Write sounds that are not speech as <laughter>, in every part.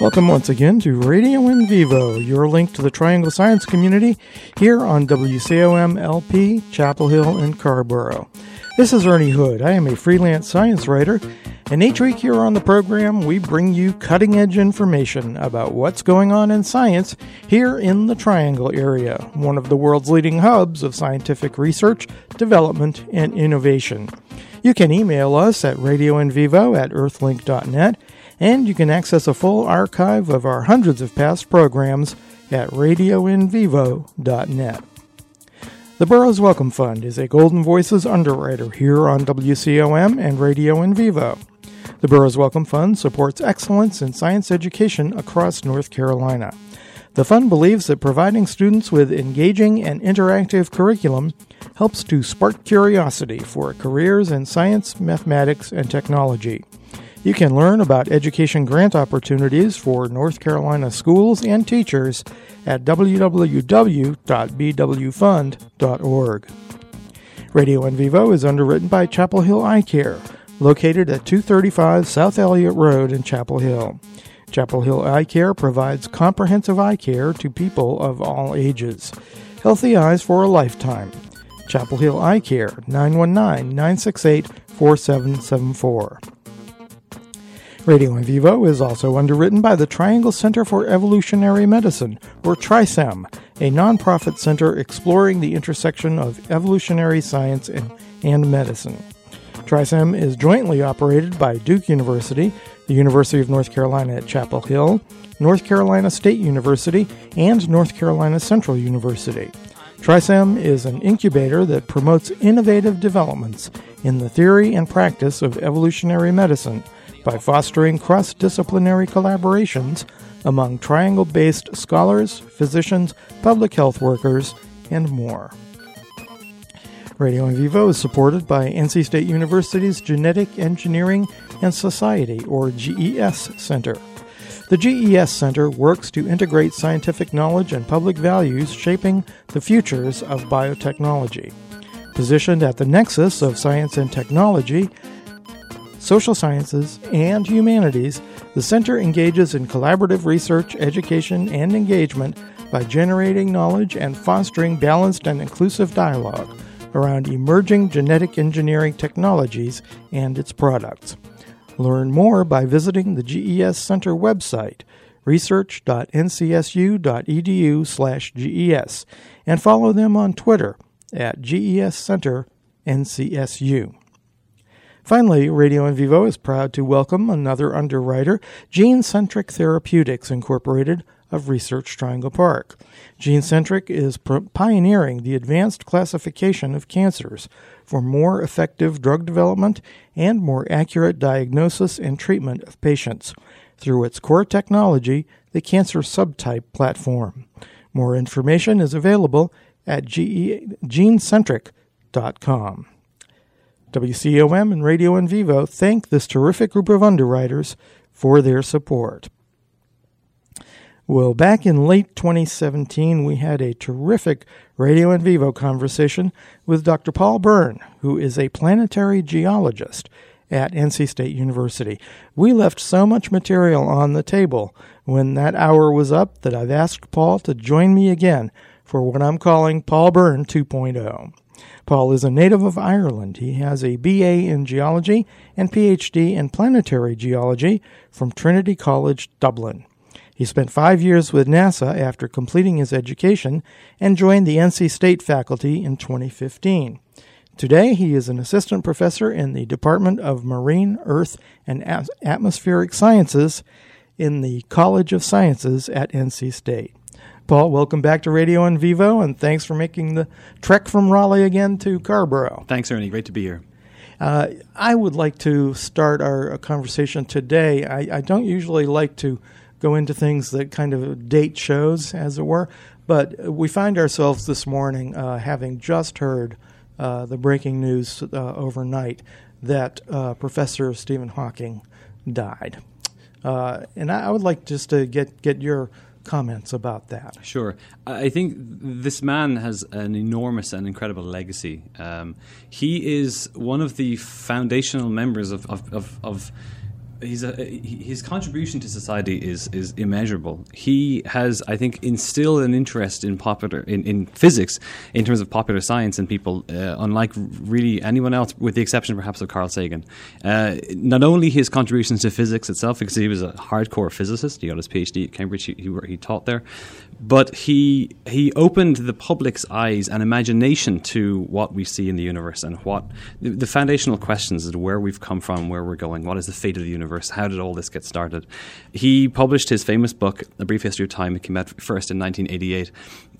Welcome once again to Radio in Vivo, your link to the Triangle Science community here on WCOM LP, Chapel Hill, and Carrboro. This is Ernie Hood. I am a freelance science writer, and each week here on the program, we bring you cutting edge information about what's going on in science here in the Triangle area, one of the world's leading hubs of scientific research, development, and innovation. You can email us at radioinvivo at earthlink.net, and you can access a full archive of our hundreds of past programs at radioinvivo.net. The Burroughs Wellcome Fund is a Golden Voices underwriter here on WCOM and Radio in Vivo. The Burroughs Wellcome Fund supports excellence in science education across North Carolina. The fund believes that providing students with engaging and interactive curriculum helps to spark curiosity for careers in science, mathematics, and technology. You can learn about education grant opportunities for North Carolina schools and teachers at www.bwfund.org. Radio in Vivo is underwritten by Chapel Hill Eye Care located at 235 South Elliott Road in Chapel Hill. Chapel Hill Eye Care provides comprehensive eye care to people of all ages. Healthy eyes for a lifetime. Chapel Hill Eye Care, 919 968 4774. Radio in Vivo is also underwritten by the Triangle Center for Evolutionary Medicine, or TRICEM, a nonprofit center exploring the intersection of evolutionary science and, and medicine. TRICEM is jointly operated by Duke University, the University of North Carolina at Chapel Hill, North Carolina State University, and North Carolina Central University. TRICEM is an incubator that promotes innovative developments in the theory and practice of evolutionary medicine by fostering cross disciplinary collaborations among triangle based scholars, physicians, public health workers, and more. Radio in Vivo is supported by NC State University's Genetic Engineering and Society, or GES Center. The GES Center works to integrate scientific knowledge and public values shaping the futures of biotechnology. Positioned at the nexus of science and technology, social sciences, and humanities, the center engages in collaborative research, education, and engagement by generating knowledge and fostering balanced and inclusive dialogue around emerging genetic engineering technologies and its products. Learn more by visiting the GES Center website, research.ncsu.edu/ges, and follow them on Twitter at GES Center NCSU. Finally, Radio in Vivo is proud to welcome another underwriter, GeneCentric Therapeutics Incorporated of Research Triangle Park. GeneCentric is pioneering the advanced classification of cancers for more effective drug development and more accurate diagnosis and treatment of patients through its core technology, the Cancer Subtype platform. More information is available at genecentric.com. WCOM and Radio in Vivo thank this terrific group of underwriters for their support. Well, back in late 2017, we had a terrific Radio in Vivo conversation with Dr. Paul Byrne, who is a planetary geologist at NC State University. We left so much material on the table when that hour was up that I've asked Paul to join me again for what I'm calling Paul Byrne 2.0. Paul is a native of Ireland. He has a BA in geology and PhD in planetary geology from Trinity College, Dublin. He spent five years with NASA after completing his education and joined the NC State faculty in 2015. Today, he is an assistant professor in the Department of Marine, Earth, and Atmospheric Sciences in the College of Sciences at NC State. Paul, welcome back to Radio in Vivo, and thanks for making the trek from Raleigh again to Carrboro. Thanks, Ernie. Great to be here. Uh, I would like to start our conversation today. I, I don't usually like to go into things that kind of date shows, as it were. But we find ourselves this morning uh, having just heard uh, the breaking news uh, overnight that uh, Professor Stephen Hawking died. Uh, and I, I, would like just to get, get your comments about that. Sure. I think this man has an enormous and incredible legacy. Um, he is one of the foundational members of, of, of, of he's a, his contribution to society is is immeasurable. He has, I think, instilled an interest in popular in, in physics in terms of popular science in people, uh, unlike really anyone else, with the exception perhaps of Carl Sagan. Uh, not only his contributions to physics itself, because he was a hardcore physicist, he got his PhD at Cambridge, he, he, he taught there, but he he opened the public's eyes and imagination to what we see in the universe and what the, the foundational questions of where we've come from, where we're going, what is the fate of the universe, how did all this get started. He published his famous book, A Brief History of Time. It came out first in 1988,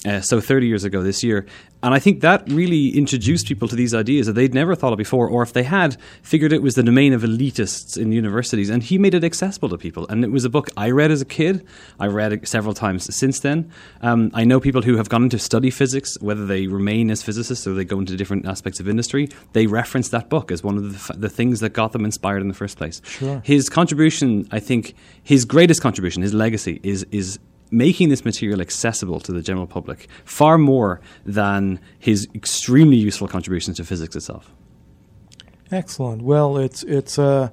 uh, so 30 years ago this year. And I think that really introduced people to these ideas that they'd never thought of before, or if they had, figured it was the domain of elitists in universities. And he made it accessible to people. And it was a book I read as a kid. I read it several times since then. Um, I know people who have gone into study physics, whether they remain as physicists or they go into different aspects of industry, they reference that book as one of the, f- the things that got them inspired in the first place. Sure. His contribution, I think, his greatest contribution, his legacy, is is making this material accessible to the general public far more than his extremely useful contributions to physics itself. Excellent. Well, it's it's uh,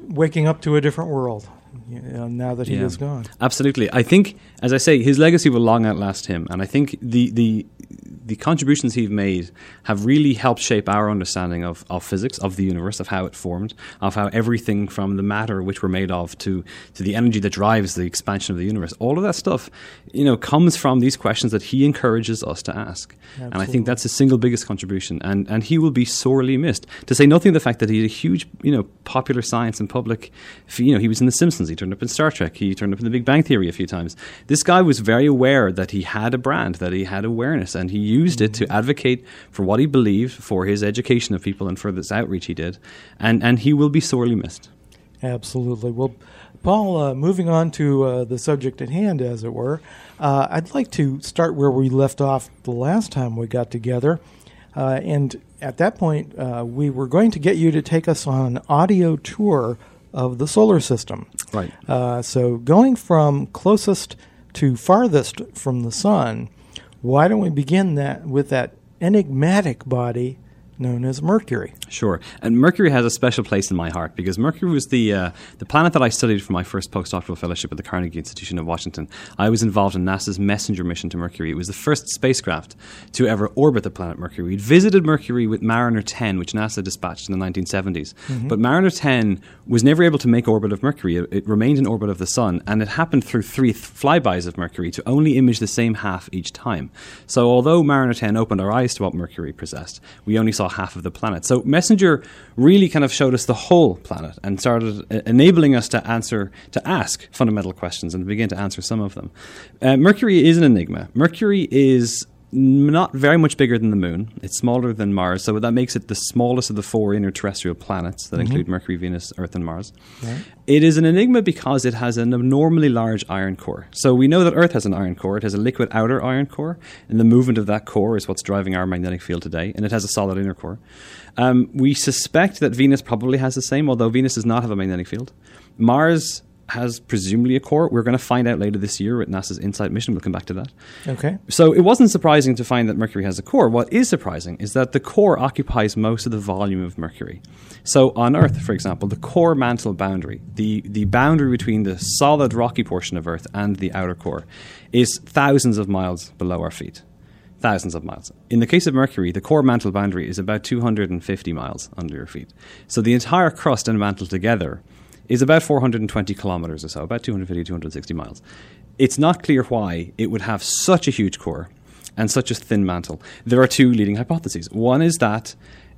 waking up to a different world you know, now that he Yeah. is gone. Absolutely. I think, as I say, his legacy will long outlast him. And I think the, the, the contributions he's made have really helped shape our understanding of, of physics, of the universe, of how it formed, of how everything from the matter which we're made of to, to the energy that drives the expansion of the universe, all of that stuff, you know, comes from these questions that he encourages us to ask. And I think that's his single biggest contribution. And, and he will be sorely missed. To say nothing of the fact that he's a huge, you know, popular science and public, you know, he was in The Simpsons, he turned up in Star Trek, he turned up in The Big Bang Theory a few times. This guy was very aware that he had a brand, that he had awareness, and he used it to advocate for what he believed, for his education of people, and for this outreach he did. And, and he will be sorely missed. Absolutely. Well, Paul, uh, moving on to uh, the subject at hand, as it were, uh, I'd like to start where we left off the last time we got together. Uh, and at that point, uh, we were going to get you to take us on an audio tour of the solar system. Right. Uh, so, going from closest to farthest from the sun, why don't we begin that with that enigmatic body known as Mercury? Sure. And Mercury has a special place in my heart because Mercury was the uh, the planet that I studied for my first postdoctoral fellowship at the Carnegie Institution of Washington. I was involved in NASA's Messenger mission to Mercury. It was the first spacecraft to ever orbit the planet Mercury. We'd visited Mercury with Mariner 10, which NASA dispatched in the 1970s. But Mariner 10 was never able to make orbit of Mercury. It, it remained in orbit of the Sun, and it happened through three th- flybys of Mercury to only image the same half each time. So although Mariner 10 opened our eyes to what Mercury possessed, we only saw half of the planet. So Messenger really kind of showed us the whole planet and started enabling us to answer, to ask fundamental questions and begin to answer some of them. Uh, Mercury is an enigma. Mercury is not very much bigger than the moon. It's smaller than Mars, so that makes it the smallest of the four inner terrestrial planets that include Mercury, Venus, Earth, and Mars. Right. It is an enigma because it has an abnormally large iron core. So we know that Earth has an iron core. It has a liquid outer iron core, and the movement of that core is what's driving our magnetic field today. And it has a solid inner core. Um, we suspect that Venus probably has the same, although Venus does not have a magnetic field. Mars has presumably a core. We're going to find out later this year with NASA's InSight mission. We'll come back to that. Okay. So it wasn't surprising to find that Mercury has a core. What is surprising is that the core occupies most of the volume of Mercury. So on Earth, for example, the core mantle boundary, the, the boundary between the solid rocky portion of Earth and the outer core, is thousands of miles below our feet. Thousands of miles. In the case of Mercury, the core mantle boundary is about 250 miles under your feet. So the entire crust and mantle together is about 420 kilometers or so, about 250, 260 miles. It's not clear why it would have such a huge core and such a thin mantle. There are two leading hypotheses. One is that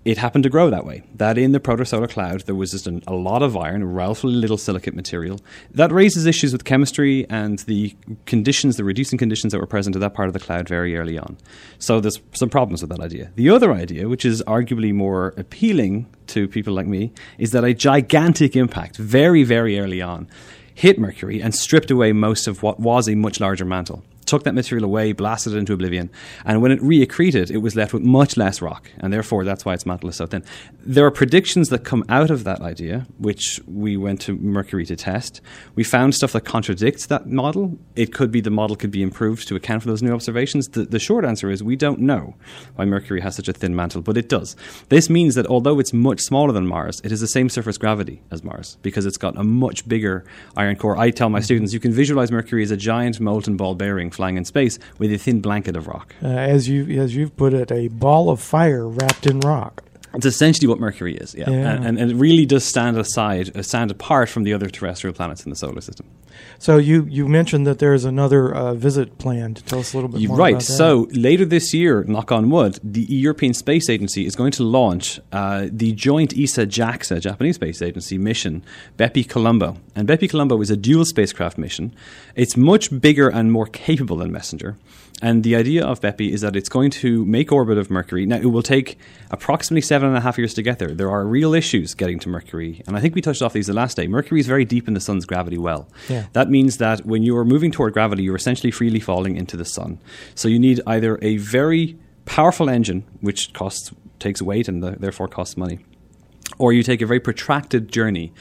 it happened to grow that way, that in the protosolar cloud there was just an, a lot of iron, relatively little silicate material. That raises issues with chemistry and the conditions, the reducing conditions that were present at that part of the cloud very early on. So there's some problems with that idea. The other idea, which is arguably more appealing to people like me, is that a gigantic impact very, very early on hit Mercury and stripped away most of what was a much larger mantle. Took that material away, blasted it into oblivion, and when it reaccreted, it was left with much less rock, and therefore that's why its mantle is so thin. There are predictions that come out of that idea, which we went to Mercury to test. We found stuff that contradicts that model. It could be the model could be improved to account for those new observations. The, the short answer is we don't know why Mercury has such a thin mantle, but it does. This means that although it's much smaller than Mars, it has the same surface gravity as Mars because it's got a much bigger iron core. I tell my students you can visualize Mercury as a giant molten ball bearing flying in space with a thin blanket of rock. Uh, as you as you've put it, a ball of fire wrapped in rock. It's essentially what Mercury is, yeah, Yeah. And, and, and it really does stand aside, uh, stand apart from the other terrestrial planets in the solar system. So you you mentioned that there's another uh, visit planned. Tell us a little bit You're more right. about that. So later this year, knock on wood, the European Space Agency is going to launch uh, the joint ESA JAXA, Japanese Space Agency mission, Bepi Colombo. And Bepi Colombo is a dual spacecraft mission. It's much bigger and more capable than Messenger. And the idea of Bepi is that it's going to make orbit of Mercury. Now, it will take approximately seven and a half years to get there. There are real issues getting to Mercury. And I think we touched off these the last day. Mercury is very deep in the sun's gravity well. Yeah. That means that when you are moving toward gravity, you're essentially freely falling into the sun. So you need either a very powerful engine, which costs takes weight and the, therefore costs money, or you take a very protracted journey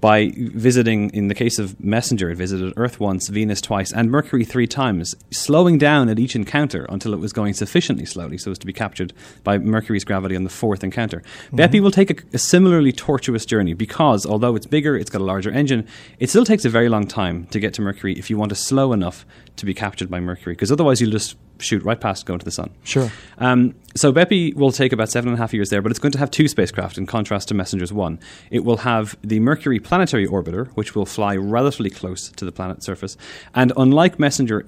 by visiting, in the case of Messenger, it visited Earth once, Venus twice, and Mercury three times, slowing down at each encounter until it was going sufficiently slowly so as to be captured by Mercury's gravity on the fourth encounter. Mm-hmm. Bepi will take a, a similarly tortuous journey because, although it's bigger, it's got a larger engine, it still takes a very long time to get to Mercury if you want to slow enough to be captured by Mercury, because otherwise you'll just shoot right past going to the sun. Sure. Um, so Bepi will take about seven and a half years there, but it's going to have two spacecraft in contrast to Messenger's one. It will have the Mercury Planetary Orbiter, which will fly relatively close to the planet's surface, and unlike Messenger.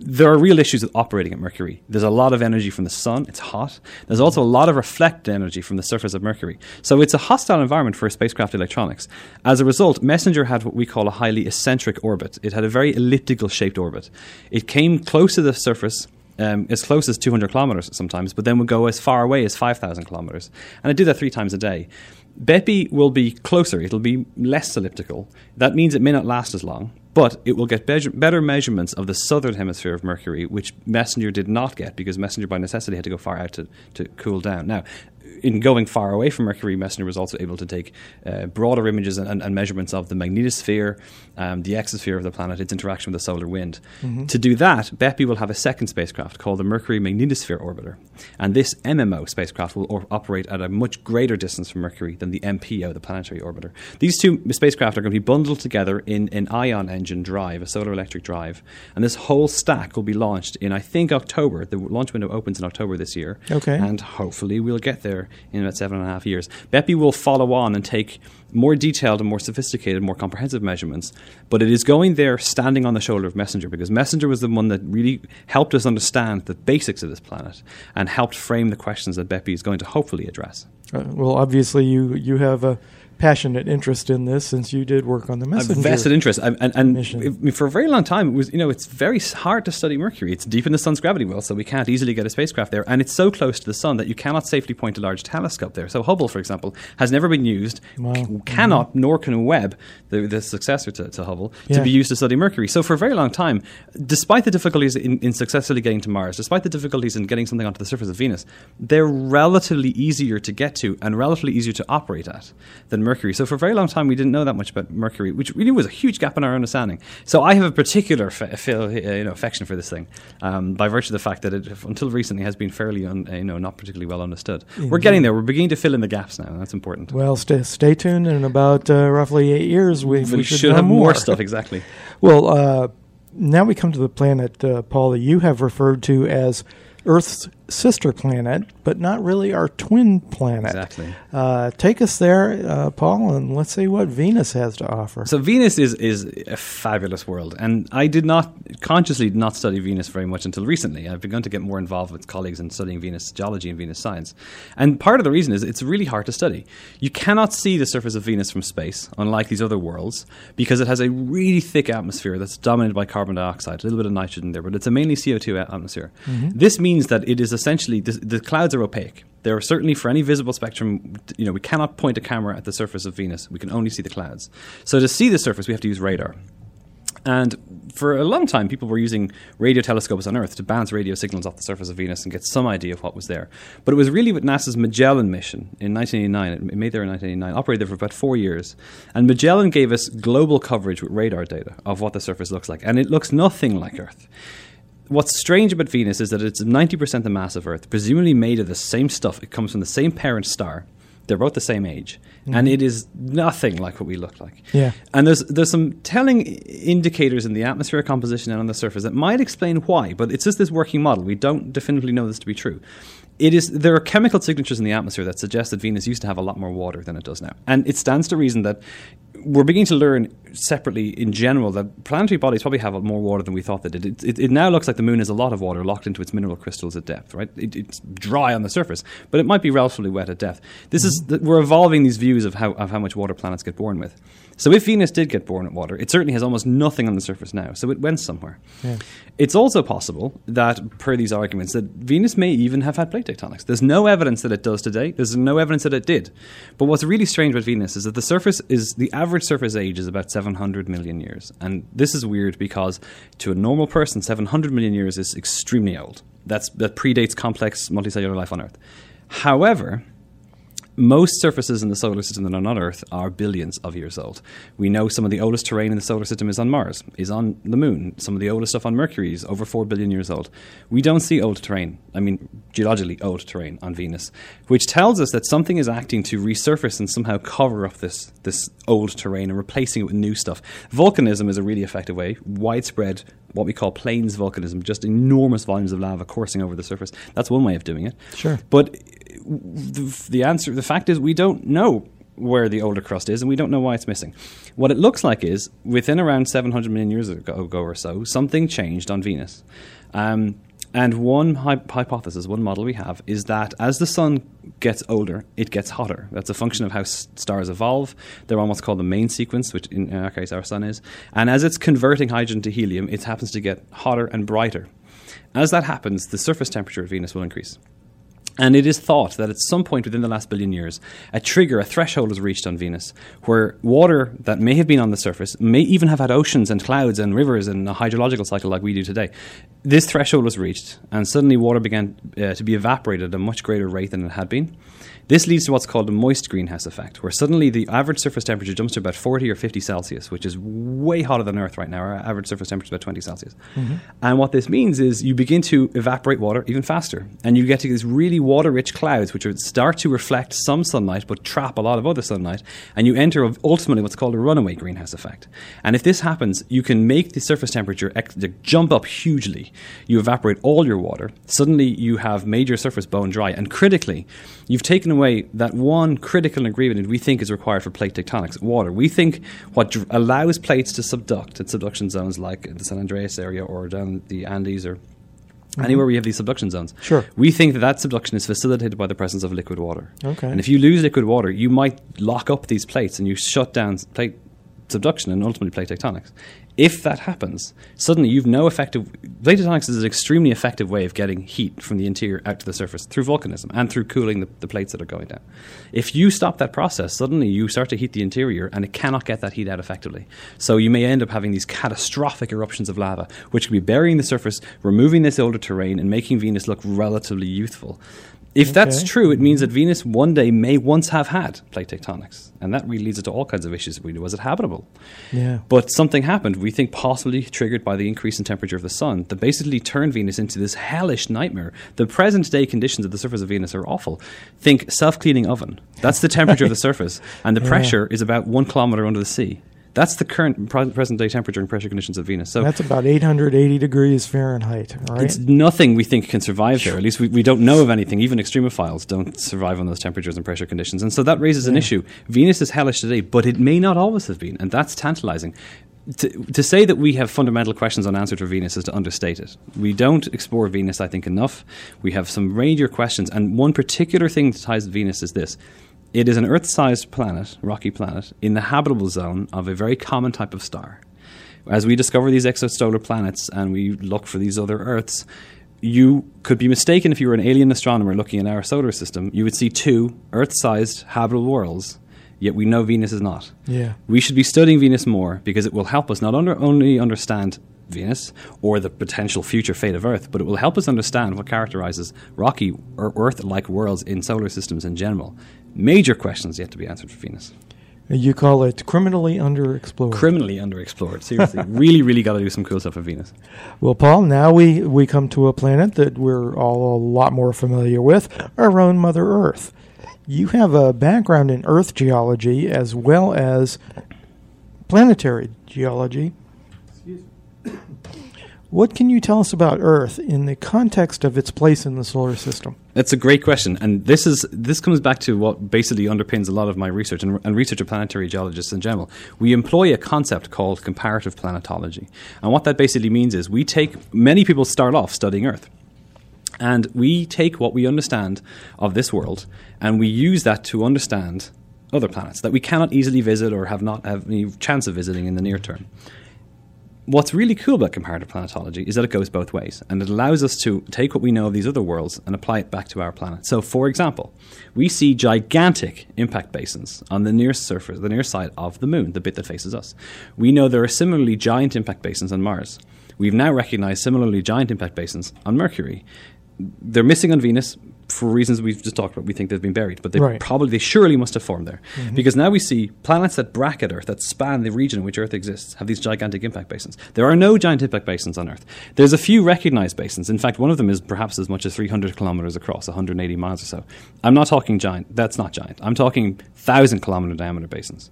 There are real issues with operating at Mercury. There's a lot of energy from the sun. It's hot. There's also a lot of reflected energy from the surface of Mercury. So it's a hostile environment for spacecraft electronics. As a result, Messenger had what we call a highly eccentric orbit. It had a very elliptical shaped orbit. It came close to the surface um, as close as 200 kilometers sometimes, but then would go as far away as 5,000 kilometers. And I do that three times a day. Bepi will be closer, it'll be less elliptical. That means it may not last as long, but it will get better, better measurements of the southern hemisphere of Mercury, which Messenger did not get because Messenger by necessity had to go far out to, to cool down. Now, in going far away from Mercury, Messenger was also able to take uh, broader images and, and, measurements of the magnetosphere, um, the exosphere of the planet, its interaction with the solar wind. To do that, Bepi will have a second spacecraft called the Mercury Magnetosphere Orbiter. And this MMO spacecraft will or- operate at a much greater distance from Mercury than the MPO, the Planetary Orbiter. These two spacecraft are going to be bundled together in an ion engine drive, a solar electric drive. And this whole stack will be launched in, I think, October. The launch window opens in October this year. Okay. And hopefully we'll get there in about seven and a half years. Bepi will follow on and take more detailed and more sophisticated, more comprehensive measurements, but it is going there standing on the shoulder of Messenger because Messenger was the one that really helped us understand the basics of this planet and helped frame the questions that Bepi is going to hopefully address. Uh, well, obviously you you have a passionate interest in this since you did work on the a vested interest. And, and, and mission. I mean, for a very long time, it was you know it's very hard to study Mercury. It's deep in the sun's gravity well, so we can't easily get a spacecraft there, and it's so close to the sun that you cannot safely point a large telescope there. So Hubble, for example, has never been used. Wow. c- mm-hmm. cannot nor can Webb, the, the successor to, to Hubble, Yeah. to be used to study Mercury. So for a very long time, despite the difficulties in, in successfully getting to Mars, despite the difficulties in getting something onto the surface of Venus, they're relatively easier to get to and relatively easier to operate at than Mercury. So for a very long time, we didn't know that much about Mercury, which really was a huge gap in our understanding. So I have a particular fa- feel, uh, you know, affection for this thing um, by virtue of the fact that it, until recently, has been fairly, un, uh, you know, not particularly well understood. We're getting there. We're beginning to fill in the gaps now. and That's important. Well, stay, stay tuned. In about uh, roughly eight years, we, we, we should, should, have more stuff. Exactly. <laughs> Well, uh, now we come to the planet, uh, Paul, that you have referred to as Earth's sister planet, but not really our twin planet. Exactly. Uh, take us there, uh, Paul, and let's see what Venus has to offer. So Venus is is a fabulous world, and I did not consciously not study Venus very much until recently. I've begun to get more involved with colleagues in studying Venus geology and Venus science, and part of the reason is it's really hard to study. You cannot see the surface of Venus from space, unlike these other worlds, because it has a really thick atmosphere that's dominated by carbon dioxide, a little bit of nitrogen there, but it's a mainly CO two atmosphere. This means that it is essentially the, the clouds are opaque. There are certainly for any visible spectrum, you know, we cannot point a camera at the surface of Venus. We can only see the clouds. So to see the surface, we have to use radar. And for a long time, people were using radio telescopes on Earth to bounce radio signals off the surface of Venus and get some idea of what was there. But it was really with NASA's Magellan mission in 1989. It made there in 1989, operated there for about four years. And Magellan gave us global coverage with radar data of what the surface looks like. And it looks nothing like Earth. What's strange about Venus is that it's 90% the mass of Earth, presumably made of the same stuff. It comes from the same parent star. They're both the same age, mm-hmm. and it is nothing like what we look like. Yeah. And there's there's some telling indicators in the atmospheric composition and on the surface that might explain why, but it's just this working model. We don't definitively know this to be true it is there are chemical signatures in the atmosphere that suggest that Venus used to have a lot more water than it does now, and it stands to reason that we're beginning to learn separately in general that planetary bodies probably have more water than we thought they did. It, it, it now looks like the moon has a lot of water locked into its mineral crystals at depth, right? It, it's dry on the surface, but it might be relatively wet at depth. This is we're evolving these views of how of how much water planets get born with. So if Venus did get born with water, it certainly has almost nothing on the surface now. So it went somewhere. Yeah. It's also possible that, per these arguments, that Venus may even have had plate tectonics. There's no evidence that it does today. There's no evidence that it did. But what's really strange about Venus is that the surface is the average surface age is about 700 million years, and this is weird because to a normal person, 700 million years is extremely old. That's that predates complex multicellular life on Earth. However, most surfaces in the solar system that are not Earth are billions of years old. We know some of the oldest terrain in the solar system is on Mars, is on the Moon. Some of the oldest stuff on Mercury is over 4 billion years old. We don't see old terrain, I mean, geologically old terrain on Venus, which tells us that something is acting to resurface and somehow cover up this, this old terrain and replacing it with new stuff. Volcanism is a really effective way, widespread what we call plains volcanism, just enormous volumes of lava coursing over the surface. That's one way of doing it. Sure. But the, the answer, the fact is, we don't know where the older crust is, and we don't know why it's missing. What it looks like is, within around 700 million years ago, or so, something changed on Venus. Um, and one hy- hypothesis, one model we have, is that as the sun gets older, it gets hotter. That's a function of how s- stars evolve. They're what's called the main sequence, which in our case our sun is. And as it's converting hydrogen to helium, it happens to get hotter and brighter. As that happens, the surface temperature of Venus will increase. And it is thought that at some point within the last billion years, a trigger, a threshold is reached on Venus where water that may have been on the surface, may even have had oceans and clouds and rivers and a hydrological cycle like we do today. This threshold was reached, and suddenly water began uh, to be evaporated at a much greater rate than it had been. This leads to what's called a moist greenhouse effect, where suddenly the average surface temperature jumps to about 40 or 50 Celsius, which is way hotter than Earth right now. Our average surface temperature is about 20 Celsius. Mm-hmm. And what this means is you begin to evaporate water even faster, and you get to these really water rich clouds, which start to reflect some sunlight but trap a lot of other sunlight, and you enter ultimately what's called a runaway greenhouse effect. And if this happens, you can make the surface temperature ex- jump up hugely. You evaporate all your water. Suddenly, you have major surface bone dry, and critically, you've taken away that one critical ingredient we think is required for plate tectonics water. We think what dr- allows plates to subduct at subduction zones like the San Andreas area or down the Andes or Mm-hmm. anywhere we have these subduction zones. Sure. We think that that subduction is facilitated by the presence of liquid water. Okay. And if you lose liquid water, you might lock up these plates and you shut down plate subduction and ultimately plate tectonics. If that happens, suddenly you've no effective. Plate tectonics is an extremely effective way of getting heat from the interior out to the surface through volcanism and through cooling the, the plates that are going down. If you stop that process, suddenly you start to heat the interior and it cannot get that heat out effectively. So you may end up having these catastrophic eruptions of lava, which could be burying the surface, removing this older terrain, and making Venus look relatively youthful. If okay. that's true, it means that Venus one day may once have had plate tectonics. And that really leads it to all kinds of issues. Was it habitable? Yeah. But something happened, we think possibly triggered by the increase in temperature of the sun, that basically turned Venus into this hellish nightmare. The present day conditions of the surface of Venus are awful. Think self cleaning oven. That's the temperature of the <laughs> surface. And the yeah. pressure is about one kilometer under the sea. That's the current present day temperature and pressure conditions of Venus. So that's about 880 degrees Fahrenheit, right? It's nothing we think can survive there. At least we, we don't know of anything. Even extremophiles don't survive on those temperatures and pressure conditions. And so that raises yeah. an issue. Venus is hellish today, but it may not always have been. And that's tantalizing. To, to, say that we have fundamental questions unanswered for Venus is to understate it. We don't explore Venus, I think, enough. We have some major questions, and one particular thing that ties Venus is this: it is an Earth sized planet, rocky planet, in the habitable zone of a very common type of star. As we discover these exosolar planets and we look for these other Earths, you could be mistaken if you were an alien astronomer looking at our solar system. You would see two Earth sized habitable worlds, yet we know Venus is not. Yeah. We should be studying Venus more because it will help us not under, only understand Venus or the potential future fate of Earth, but it will help us understand what characterizes rocky or Earth like worlds in solar systems in general. Major questions yet to be answered for Venus. Uh, you call it criminally underexplored. Criminally underexplored. Seriously. really, really got to do some cool stuff with Venus. Well, Paul, now we, we come to a planet that we're all a lot more familiar with our own Mother Earth. You have a background in Earth geology as well as planetary geology. Excuse me. What can you tell us about Earth in the context of its place in the solar system? That's a great question, and this is this comes back to what basically underpins a lot of my research and, and, research of planetary geologists in general. We employ a concept called comparative planetology, and what that basically means is we take many people start off studying Earth. And we take what we understand of this world and we use that to understand other planets that we cannot easily visit or have not have any chance of visiting in the near term what's really cool about comparative planetology is that it goes both ways and it allows us to take what we know of these other worlds and apply it back to our planet. So, for example, we see gigantic impact basins on the near surface, the near side of the moon, the bit that faces us. We know there are similarly giant impact basins on Mars. We've now recognized similarly giant impact basins on Mercury. They're missing on Venus, for reasons we've just talked about, we think they've been buried, but they right. probably, they surely must have formed there. Mm-hmm. Because now we see planets that bracket Earth, that span the region in which Earth exists, have these gigantic impact basins. There are no giant impact basins on Earth. There's a few recognized basins. In fact, one of them is perhaps as much as 300 kilometers across, 180 miles or so. I'm not talking giant, that's not giant. I'm talking 1,000 kilometer diameter basins.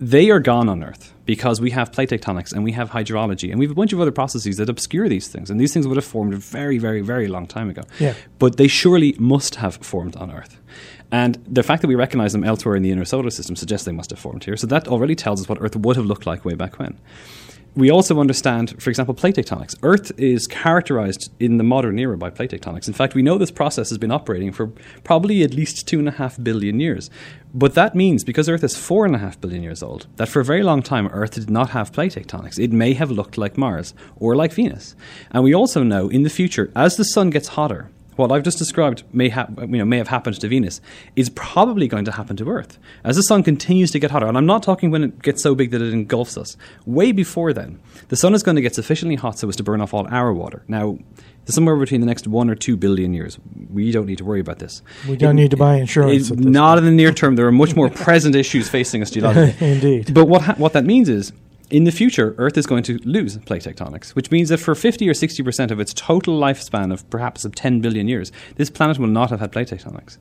They are gone on Earth because we have plate tectonics and we have hydrology and we have a bunch of other processes that obscure these things. And these things would have formed a very, very, very long time ago. Yeah. But they surely must have formed on Earth. And the fact that we recognize them elsewhere in the inner solar system suggests they must have formed here. So that already tells us what Earth would have looked like way back when we also understand, for example, plate tectonics. Earth is characterized in the modern era by plate tectonics. In fact, we know this process has been operating for probably at least two and a half billion years. But that means, because Earth is four and a half billion years old, that for a very long time Earth did not have plate tectonics. It may have looked like Mars or like Venus. And we also know in the future, as the sun gets hotter, what I've just described may, ha- you know, may have happened to Venus is probably going to happen to Earth. As the sun continues to get hotter, and I'm not talking when it gets so big that it engulfs us, way before then, the sun is going to get sufficiently hot so as to burn off all our water. Now, somewhere between the next one or two billion years. We don't need to worry about this. We don't it, need to buy insurance. It, not in the near term. There are much more present issues facing us <laughs> geologically. Indeed. But what ha- what that means is in the future, Earth is going to lose plate tectonics, which means that for 50 or 60% of its total lifespan of perhaps of 10 billion years, this planet will not have had plate tectonics.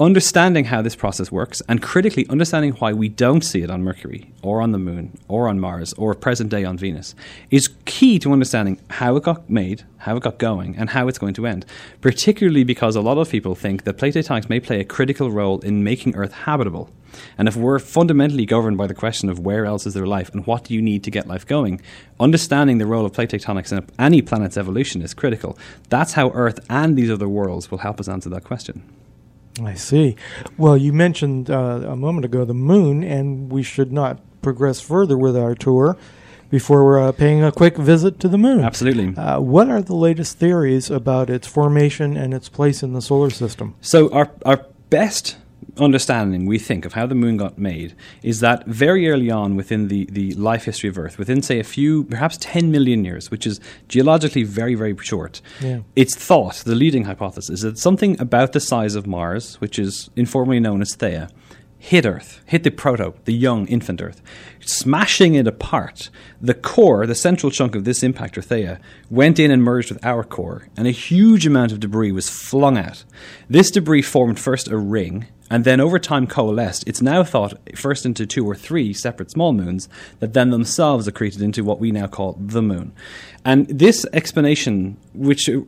Understanding how this process works, and critically understanding why we don't see it on Mercury, or on the Moon, or on Mars, or present day on Venus, is key to understanding how it got made, how it got going, and how it's going to end. Particularly because a lot of people think that plate tectonics may play a critical role in making Earth habitable and if we're fundamentally governed by the question of where else is there life and what do you need to get life going, understanding the role of plate tectonics in any planet's evolution is critical. That's how Earth and these other worlds will help us answer that question. I see. Well, you mentioned uh, a moment ago the moon, and we should not progress further with our tour before we're uh, paying a quick visit to the moon. Absolutely. Uh, what are the latest theories about its formation and its place in the solar system? So, our, our best understanding, we think, of how the moon got made is that very early on within the, the life history of Earth, within, say, a few, perhaps 10 million years, which is geologically very, very short, yeah. it's thought, the leading hypothesis, that something about the size of Mars, which is informally known as Theia, hit Earth, hit the proto, the young infant Earth, smashing it apart. The core, the central chunk of this impactor, Theia, went in and merged with our core, and a huge amount of debris was flung out. This debris formed first a ring, and then over time coalesced. It's now thought first into two or three separate small moons that then themselves accreted into what we now call the moon. And this explanation, which uh,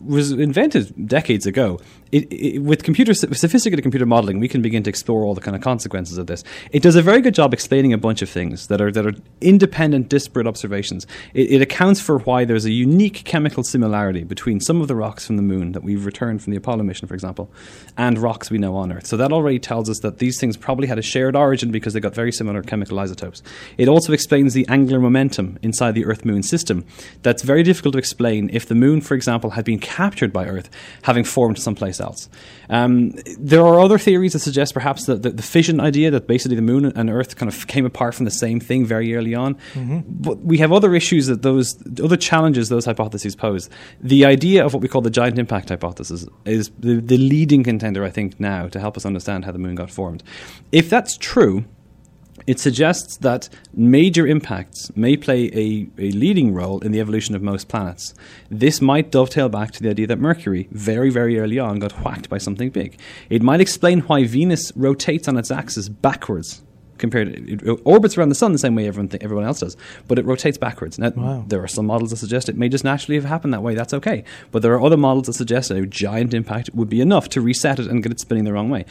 was invented decades ago, it, it, with computer sophisticated computer modeling, we can begin to explore all the kind of consequences of this. It does a very good job explaining a bunch of things that are that are independent, disparate observations. It, it accounts for why there's a unique chemical similarity between some of the rocks from the moon that we've returned from the Apollo mission, for example, and rocks we know on Earth. So that already tells us that these things probably had a shared origin because they got very similar chemical isotopes. It also explains the angular momentum inside the Earth Moon system. That's very difficult to explain if the Moon, for example, had been captured by Earth, having formed someplace else. Um, there are other theories that suggest perhaps that the, the, fission idea that basically the Moon and Earth kind of came apart from the same thing very early on. Mm-hmm. But we have other issues that those other challenges those hypotheses pose. The idea of what we call the giant impact hypothesis is the, the leading contender, I think, now to help us understand how the Moon got formed. If that's true, it suggests that major impacts may play a, a leading role in the evolution of most planets. This might dovetail back to the idea that Mercury, very, very early on, got whacked by something big. It might explain why Venus rotates on its axis backwards compared to, it orbits around the sun the same way everyone th- everyone else does, but it rotates backwards. Now, wow. there are some models that suggest it may just naturally have happened that way. That's okay. But there are other models that suggest a giant impact would be enough to reset it and get it spinning the wrong way.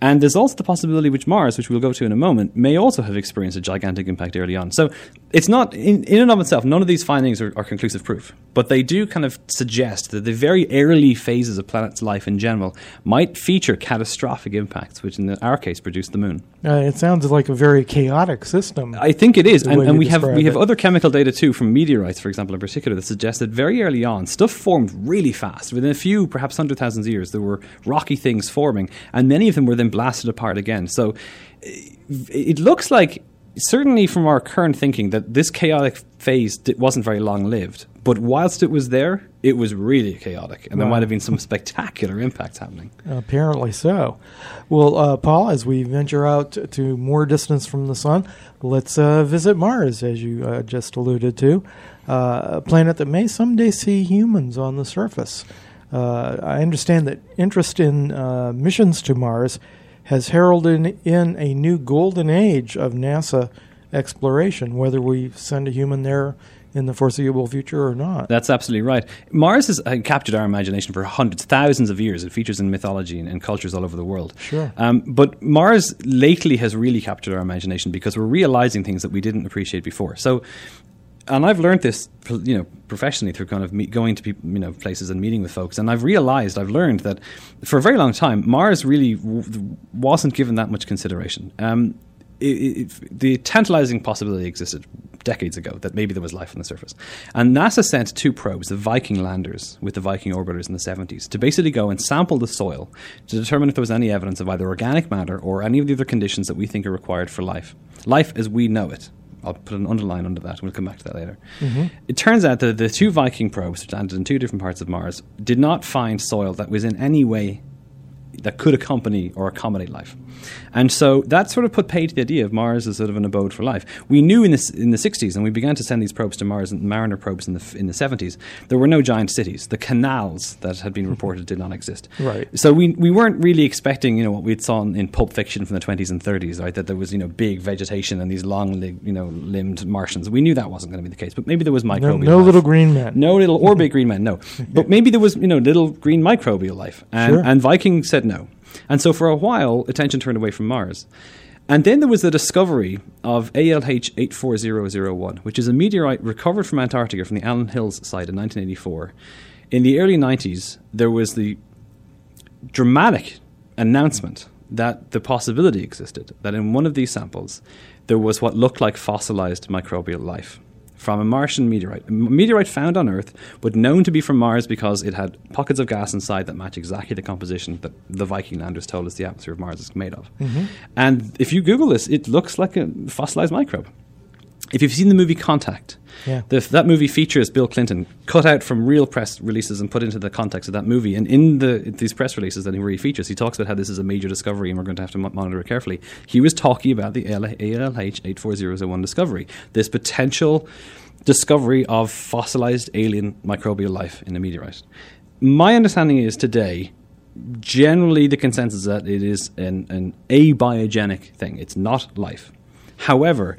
And there's also the possibility which Mars, which we'll go to in a moment, may also have experienced a gigantic impact early on. So it's not in, in and of itself. None of these findings are, are conclusive proof, but they do kind of suggest that the very early phases of planet's life in general might feature catastrophic impacts, which in the, our case produced the moon. Uh, it sounds like a very chaotic system. I think it is, and, and we have we have other chemical data too from meteorites, for example, in particular, that suggest that very early on stuff formed really fast. Within a few, perhaps hundred thousand years, there were rocky things forming, and many of them were then blasted apart again. So it looks like certainly from our current thinking that this chaotic phase wasn't very long lived. But whilst it was there, it was really chaotic, and right. there might have been some <laughs> spectacular impacts happening. Apparently so. Well, uh, Paul, as we venture out to more distance from the sun, let's uh, visit Mars, as you uh, just alluded to, uh, a planet that may someday see humans on the surface. Uh, I understand that interest in uh, missions to Mars has heralded in a new golden age of NASA exploration, whether we send a human there in the foreseeable future or not. That's absolutely right. Mars has uh, captured our imagination for hundreds, thousands of years. It features in mythology and, and cultures all over the world. Sure. Um, but Mars lately has really captured our imagination because we're realizing things that we didn't appreciate before. So, and I've learned this, you know, professionally through kind of meet, going to people, you know, places and meeting with folks. And I've realized, I've learned that for a very long time, Mars really w- wasn't given that much consideration. Um, it, it, the tantalizing possibility existed decades ago that maybe there was life on the surface. And NASA sent two probes, the Viking landers with the Viking orbiters in the 70s, to basically go and sample the soil to determine if there was any evidence of either organic matter or any of the other conditions that we think are required for life. Life as we know it. I'll put an underline under that. We'll come back to that later. Mm-hmm. It turns out that the two Viking probes, which landed in two different parts of Mars, did not find soil that was in any way that could accompany or accommodate life. And so that sort of put paid to the idea of Mars as sort of an abode for life. We knew in the, in the 60s, and we began to send these probes to Mars, and Mariner probes in the, in the 70s, there were no giant cities. The canals that had been reported did not exist. <laughs> Right. So we, we weren't really expecting, you know, what we'd saw in, in Pulp Fiction from the 20s and 30s, right, that there was, you know, big vegetation and these long, you know, limbed Martians. We knew that wasn't going to be the case, but maybe there was microbial No, no little green men. No little, or big green men, no. <laughs> But maybe there was, you know, little green microbial life. And, sure. and Viking said no. And so for a while, attention turned away from Mars. And then there was the discovery of ALH 84001, which is a meteorite recovered from Antarctica from the Allan Hills site in 1984. In the early 90s, there was the dramatic announcement that the possibility existed that in one of these samples there was what looked like fossilized microbial life from a Martian meteorite. A meteorite found on Earth, but known to be from Mars because it had pockets of gas inside that match exactly the composition that the Viking landers told us the atmosphere of Mars is made of. Mm-hmm. And if you Google this, it looks like a fossilized microbe. If you've seen the movie Contact, yeah. the, that movie features Bill Clinton cut out from real press releases and put into the context of that movie. And in the these press releases that he really features, he talks about how this is a major discovery and we're going to have to monitor it carefully. He was talking about the ALH 84001 discovery, this potential discovery of fossilized alien microbial life in a meteorite. My understanding is today generally the consensus is that it is an, an abiogenic thing. It's not life. However,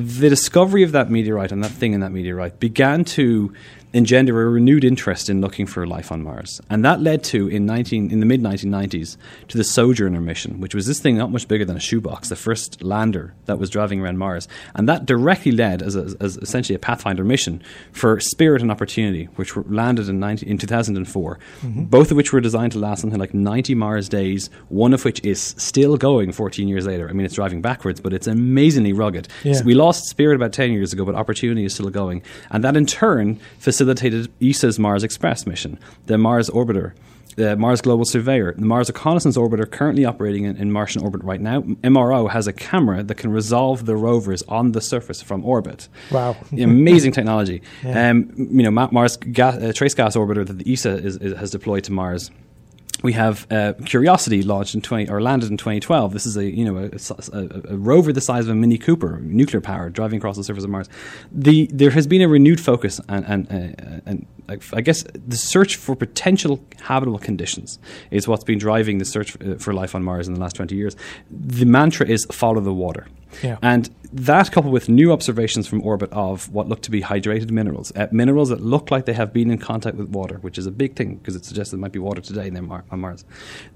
the discovery of that meteorite and that thing in that meteorite began to engender a renewed interest in looking for life on Mars. And that led to, in, 19, in the mid 1990s, to the Sojourner mission, which was this thing not much bigger than a shoebox, the first lander that was driving around Mars. And that directly led, as, a, as essentially a Pathfinder mission, for Spirit and Opportunity, which were landed in, 90, in 2004, mm-hmm. both of which were designed to last something like 90 Mars days, one of which is still going 14 years later. I mean, it's driving backwards, but it's amazingly rugged. Yeah. So we lost Spirit about 10 years ago, but Opportunity is still going. And that in turn facilitated ESA's Mars Express mission, the Mars Orbiter the Mars Global Surveyor, the Mars Reconnaissance Orbiter, currently operating in, in, Martian orbit right now. MRO has a camera that can resolve the rovers on the surface from orbit. Wow! <laughs> Amazing technology. <laughs> Yeah. Um, you know, Mars gas, uh, Trace Gas Orbiter that the ESA is, is, has deployed to Mars we have uh, Curiosity launched in 20 or landed in 2012. This is a you know a, a, a, rover the size of a Mini Cooper, nuclear powered, driving across the surface of Mars. The there has been a renewed focus and and, uh, and I guess the search for potential habitable conditions is what's been driving the search uh, for life on Mars in the last 20 years. The mantra is follow the water. Yeah. And that coupled with new observations from orbit of what look to be hydrated minerals, uh, minerals that look like they have been in contact with water, which is a big thing because it suggests there might be water today Mar- on Mars.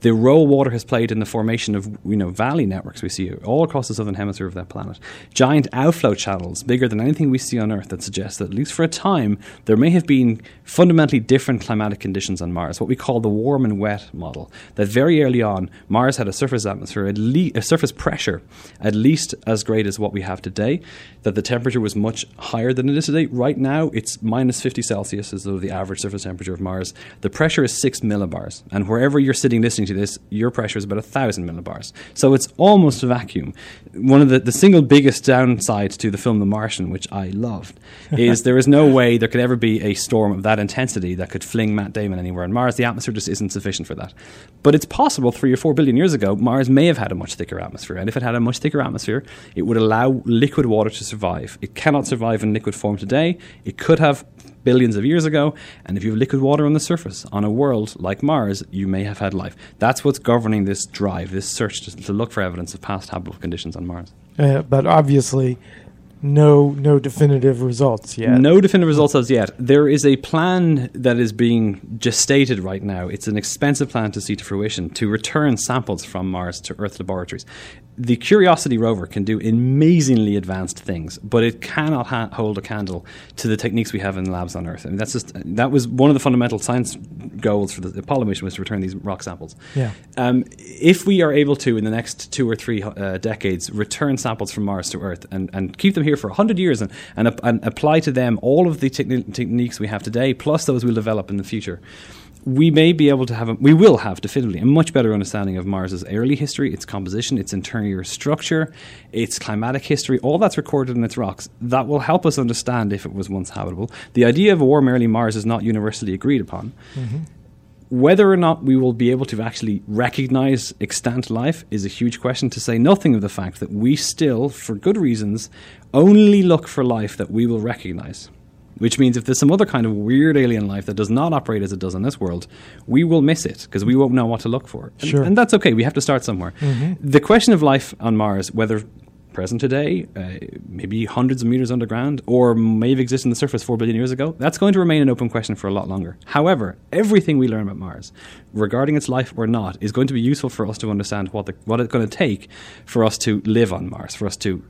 The role water has played in the formation of you know valley networks we see all across the southern hemisphere of that planet. Giant outflow channels, bigger than anything we see on Earth, that suggests that at least for a time there may have been fundamentally different climatic conditions on Mars, what we call the warm and wet model. That very early on, Mars had a surface atmosphere, at le- a surface pressure at least as great as what we have today, that the temperature was much higher than it is today. Right now, it's minus 50 Celsius as though the average surface temperature of Mars. The pressure is 6 millibars, and wherever you're sitting listening to this, your pressure is about 1,000 millibars. So it's almost a vacuum. One of the, the single biggest downsides to the film The Martian, which I loved, <laughs> is there is no way there could ever be a storm of that intensity that could fling Matt Damon anywhere on Mars. The atmosphere just isn't sufficient for that. But it's possible three or four billion years ago, Mars may have had a much thicker atmosphere. And if it had a much thicker atmosphere, it would allow liquid water to survive. It cannot survive in liquid form today. It could have billions of years ago. And if you have liquid water on the surface on a world like Mars, you may have had life. That's what's governing this drive, this search to, to look for evidence of past habitable conditions on Mars. Uh, but obviously, no no definitive results yet. No definitive results as yet. There is a plan that is being gestated right now. It's an expensive plan to see to fruition to return samples from Mars to Earth laboratories the Curiosity rover can do amazingly advanced things, but it cannot ha- hold a candle to the techniques we have in labs on Earth. I mean, that's just that was one of the fundamental science goals for the Apollo mission was to return these rock samples. Yeah. Um, if we are able to, in the next two or three uh, decades, return samples from Mars to Earth and, and keep them here for hundred years and, and, and, apply to them all of the te- techniques we have today, plus those we'll develop in the future we may be able to have, a, we will have definitively a much better understanding of Mars's early history, its composition, its interior structure, its climatic history, all that's recorded in its rocks. That will help us understand if it was once habitable. The idea of a warm early Mars is not universally agreed upon. Mm-hmm. Whether or not we will be able to actually recognize extant life is a huge question, to say nothing of the fact that we still, for good reasons, only look for life that we will recognize which means if there's some other kind of weird alien life that does not operate as it does in this world, we will miss it because we won't know what to look for. And, sure. and that's okay. We have to start somewhere. Mm-hmm. The question of life on Mars, whether present today, uh, maybe hundreds of meters underground, or may have existed on the surface four billion years ago, that's going to remain an open question for a lot longer. However, everything we learn about Mars, regarding its life or not, is going to be useful for us to understand what, the, what it's going to take for us to live on Mars, for us to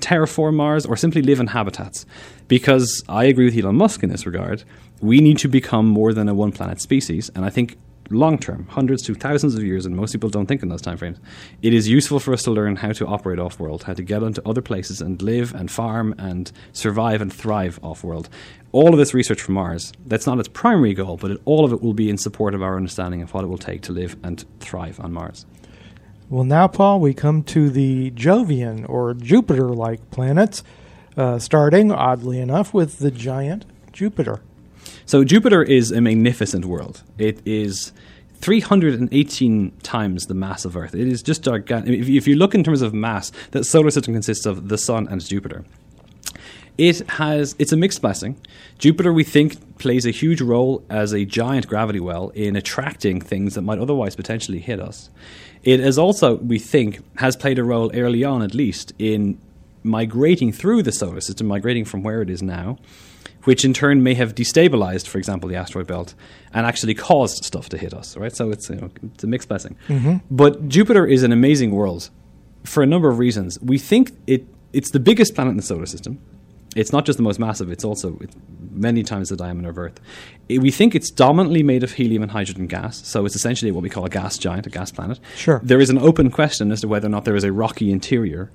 terraform Mars or simply live in habitats. Because I agree with Elon Musk in this regard. We need to become more than a one planet species. And I think long term, hundreds to thousands of years, and most people don't think in those timeframes, it is useful for us to learn how to operate off world, how to get onto other places and live and farm and survive and thrive off world. All of this research from Mars, that's not its primary goal, but it, all of it will be in support of our understanding of what it will take to live and thrive on Mars. Well, now, Paul, we come to the Jovian or Jupiter like planets, uh, starting, oddly enough, with the giant Jupiter. So, Jupiter is a magnificent world. It is 318 times the mass of Earth. It is just gigantic. If you look in terms of mass, that solar system consists of the Sun and Jupiter. It has it's a mixed blessing. Jupiter, we think, plays a huge role as a giant gravity well in attracting things that might otherwise potentially hit us. It is also, we think, has played a role early on, at least, in migrating through the solar system, migrating from where it is now, which in turn may have destabilized, for example, the asteroid belt and actually caused stuff to hit us. Right, so it's you know, it's a mixed blessing. Mm-hmm. But Jupiter is an amazing world for a number of reasons. We think it it's the biggest planet in the solar system. It's not just the most massive; it's also it's many times the diameter of Earth. I- we think it's dominantly made of helium and hydrogen gas, so it's essentially what we call a gas giant, a gas planet. Sure. There is an open question as to whether or not there is a rocky interior.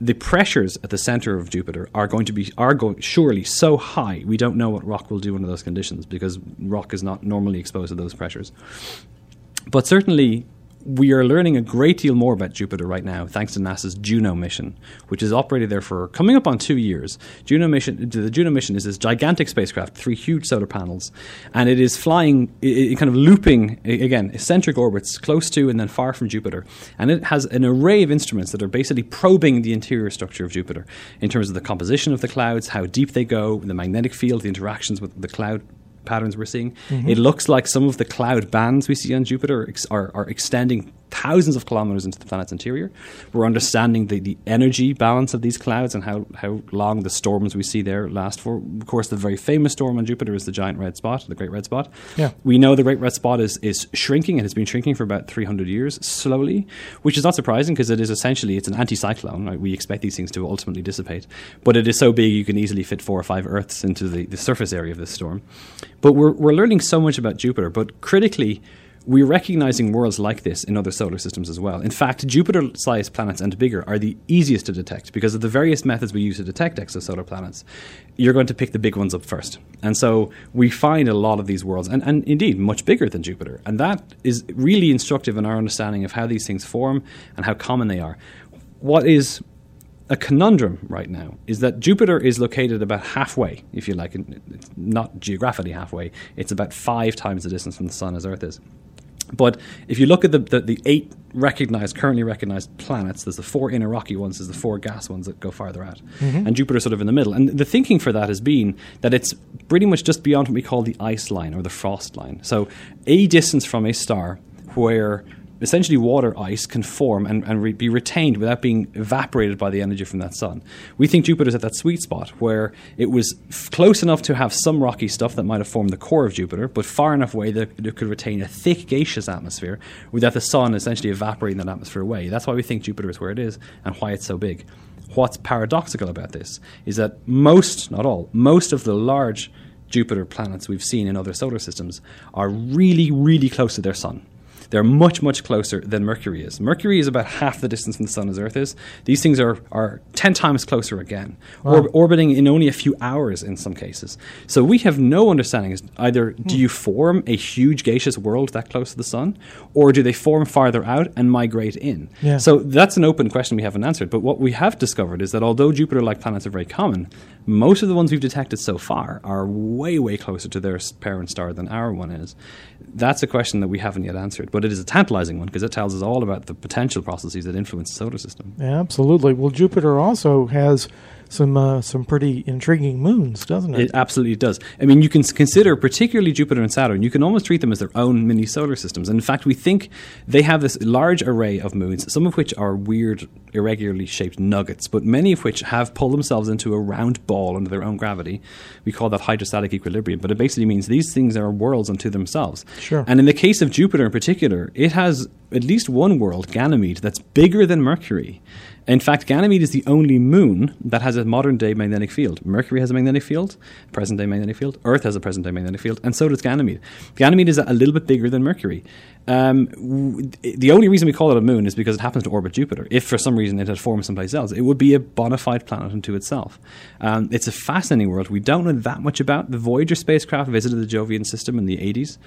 The pressures at the center of Jupiter are going to be are going surely so high. We don't know what rock will do under those conditions because rock is not normally exposed to those pressures. But certainly, we are learning a great deal more about Jupiter right now, thanks to NASA's Juno mission, which has operated there for coming up on two years. Juno mission, the Juno mission is this gigantic spacecraft, three huge solar panels, and it is flying, i i- kind of looping again eccentric orbits close to and then far from Jupiter, and it has an array of instruments that are basically probing the interior structure of Jupiter in terms of the composition of the clouds, how deep they go, the magnetic field, the interactions with the cloud patterns we're seeing. Mm-hmm. It looks like some of the cloud bands we see on Jupiter ex- are, are extending thousands of kilometers into the planet's interior. We're understanding the, the energy balance of these clouds and how, how long the storms we see there last for. Of course, the very famous storm on Jupiter is the giant red spot, the Great Red Spot. Yeah. We know the Great Red Spot is, is shrinking and has been shrinking for about 300 years slowly, which is not surprising because it is essentially it's an anticyclone. Right? We expect these things to ultimately dissipate, but it is so big you can easily fit four or five Earths into the, the surface area of this storm. But we're, we're learning so much about Jupiter, but critically, we're recognizing worlds like this in other solar systems as well. In fact, Jupiter sized planets and bigger are the easiest to detect because of the various methods we use to detect exosolar planets. You're going to pick the big ones up first. And so we find a lot of these worlds, and, and indeed much bigger than Jupiter. And that is really instructive in our understanding of how these things form and how common they are. What is a conundrum right now is that Jupiter is located about halfway, if you like, it's not geographically halfway, it's about five times the distance from the Sun as Earth is. But if you look at the, the, the eight recognized, currently recognized planets, there's the four inner rocky ones, there's the four gas ones that go farther out. Mm-hmm. And Jupiter's sort of in the middle. And the thinking for that has been that it's pretty much just beyond what we call the ice line or the frost line. So a distance from a star where essentially water ice can form and, and re- be retained without being evaporated by the energy from that sun. We think Jupiter's at that sweet spot where it was f- close enough to have some rocky stuff that might have formed the core of Jupiter, but far enough away that it could retain a thick gaseous atmosphere without the sun essentially evaporating that atmosphere away. That's why we think Jupiter is where it is and why it's so big. What's paradoxical about this is that most, not all, most of the large Jupiter planets we've seen in other solar systems are really, really close to their sun. They're much, much closer than Mercury is. Mercury is about half the distance from the Sun as Earth is. These things are, are 10 times closer again, or, orbiting in only a few hours in some cases. So we have no understanding as either do hmm. you form a huge gaseous world that close to the Sun, or do they form farther out and migrate in? Yeah. So that's an open question we haven't answered. But what we have discovered is that although Jupiter like planets are very common, most of the ones we've detected so far are way, way closer to their parent star than our one is. That's a question that we haven't yet answered, but it is a tantalizing one because it tells us all about the potential processes that influence the solar system. Absolutely. Well, Jupiter also has some uh, some pretty intriguing moons, doesn't it? It absolutely does. I mean, you can consider particularly Jupiter and Saturn, you can almost treat them as their own mini solar systems. And in fact, we think they have this large array of moons, some of which are weird, irregularly shaped nuggets, but many of which have pulled themselves into a round ball under their own gravity. We call that hydrostatic equilibrium, but it basically means these things are worlds unto themselves. Sure. And in the case of Jupiter in particular, it has at least one world, Ganymede, that's bigger than Mercury. In fact, Ganymede is the only moon that has a modern day magnetic field. Mercury has a magnetic field, present day magnetic field. Earth has a present day magnetic field, and so does Ganymede. Ganymede is a little bit bigger than Mercury. Um, w- the only reason we call it a moon is because it happens to orbit Jupiter. If for some reason it had formed someplace else, it would be a bona fide planet unto itself. Um, it's a fascinating world we don't know that much about. The Voyager spacecraft visited the Jovian system in the 80s.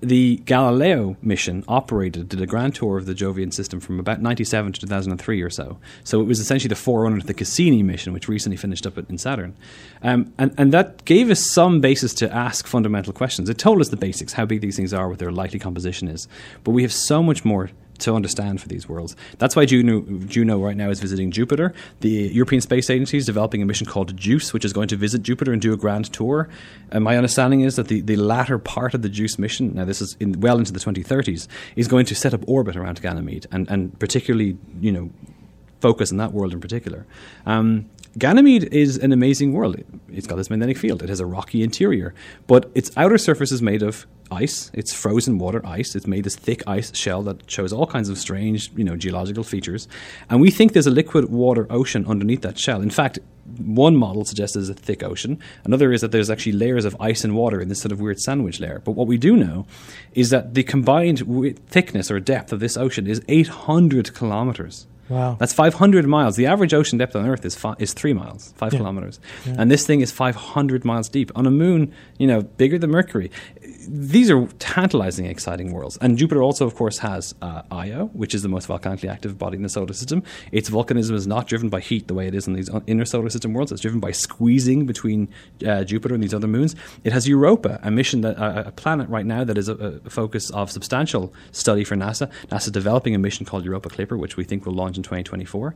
The Galileo mission operated, did a grand tour of the Jovian system from about 97 to 2003 or so. So it was essentially the forerunner to the Cassini mission, which recently finished up in Saturn. Um, and, and that gave us some basis to ask fundamental questions. It told us the basics, how big these things are, what their likely composition is. But we have so much more to understand for these worlds. That's why Juno, Juno right now is visiting Jupiter. The European Space Agency is developing a mission called JUICE, which is going to visit Jupiter and do a grand tour. And my understanding is that the, the latter part of the JUICE mission, now this is in, well into the 2030s, is going to set up orbit around Ganymede and, and particularly, you know, focus on that world in particular. Um, Ganymede is an amazing world. It, it's got this magnetic field. It has a rocky interior, but its outer surface is made of ice. It's frozen water ice. It's made this thick ice shell that shows all kinds of strange, you know, geological features. And we think there's a liquid water ocean underneath that shell. In fact, one model suggests there's a thick ocean. Another is that there's actually layers of ice and water in this sort of weird sandwich layer. But what we do know is that the combined thickness or depth of this ocean is 800 kilometers. Wow. That's 500 miles. The average ocean depth on Earth is fi- is three miles, five Yeah. kilometers, Yeah. and this thing is 500 miles deep on a moon, you know, bigger than Mercury. These are tantalizing, exciting worlds. And Jupiter also, of course, has uh, Io, which is the most volcanically active body in the solar system. Its volcanism is not driven by heat the way it is in these inner solar system worlds. It's driven by squeezing between uh, Jupiter and these other moons. It has Europa, a mission that uh, a planet right now that is a, a focus of substantial study for NASA. NASA developing a mission called Europa Clipper, which we think will launch in 2024.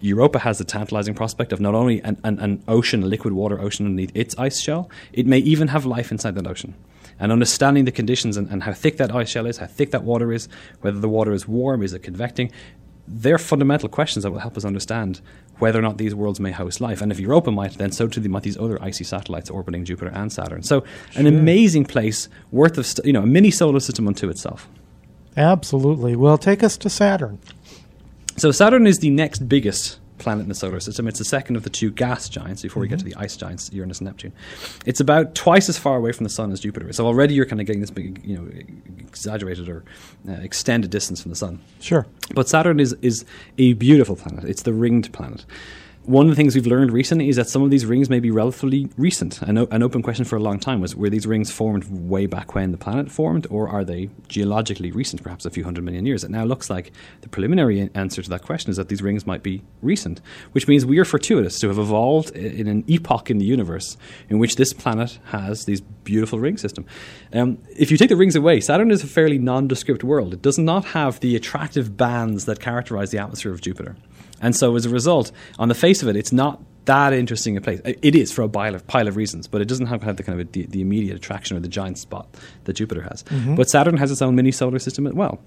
Europa has the tantalizing prospect of not only an, an, an ocean, a liquid water ocean underneath its ice shell, it may even have life inside that ocean. And understanding the conditions and, and how thick that ice shell is, how thick that water is, whether the water is warm, is it convecting, they're fundamental questions that will help us understand whether or not these worlds may host life. And if Europa might, then so too might these other icy satellites orbiting Jupiter and Saturn. So, an amazing place worth of, st- you know, a mini solar system unto itself. Absolutely. Well, take us to Saturn. So Saturn is the next biggest planet in the solar system. It's the second of the two gas giants before we get to the ice giants, Uranus and Neptune. It's about twice as far away from the sun as Jupiter. So already you're kind of getting this big, you know, exaggerated or uh, extended distance from the sun. Sure. But Saturn is, is a beautiful planet. It's the ringed planet. One of the things we've learned recently is that some of these rings may be relatively recent. An, o- an open question for a long time was were these rings formed way back when the planet formed, or are they geologically recent, perhaps a few hundred million years? It now looks like the preliminary answer to that question is that these rings might be recent, which means we are fortuitous to have evolved in an epoch in the universe in which this planet has these beautiful ring system. Um, if you take the rings away, Saturn is a fairly nondescript world. It does not have the attractive bands that characterize the atmosphere of Jupiter. And so, as a result, on the face of it, it's not that interesting a place. It is for a pile of, pile of reasons, but it doesn't have, have the kind of a, the, the immediate attraction or the giant spot that Jupiter has. But Saturn has its own mini solar system as well.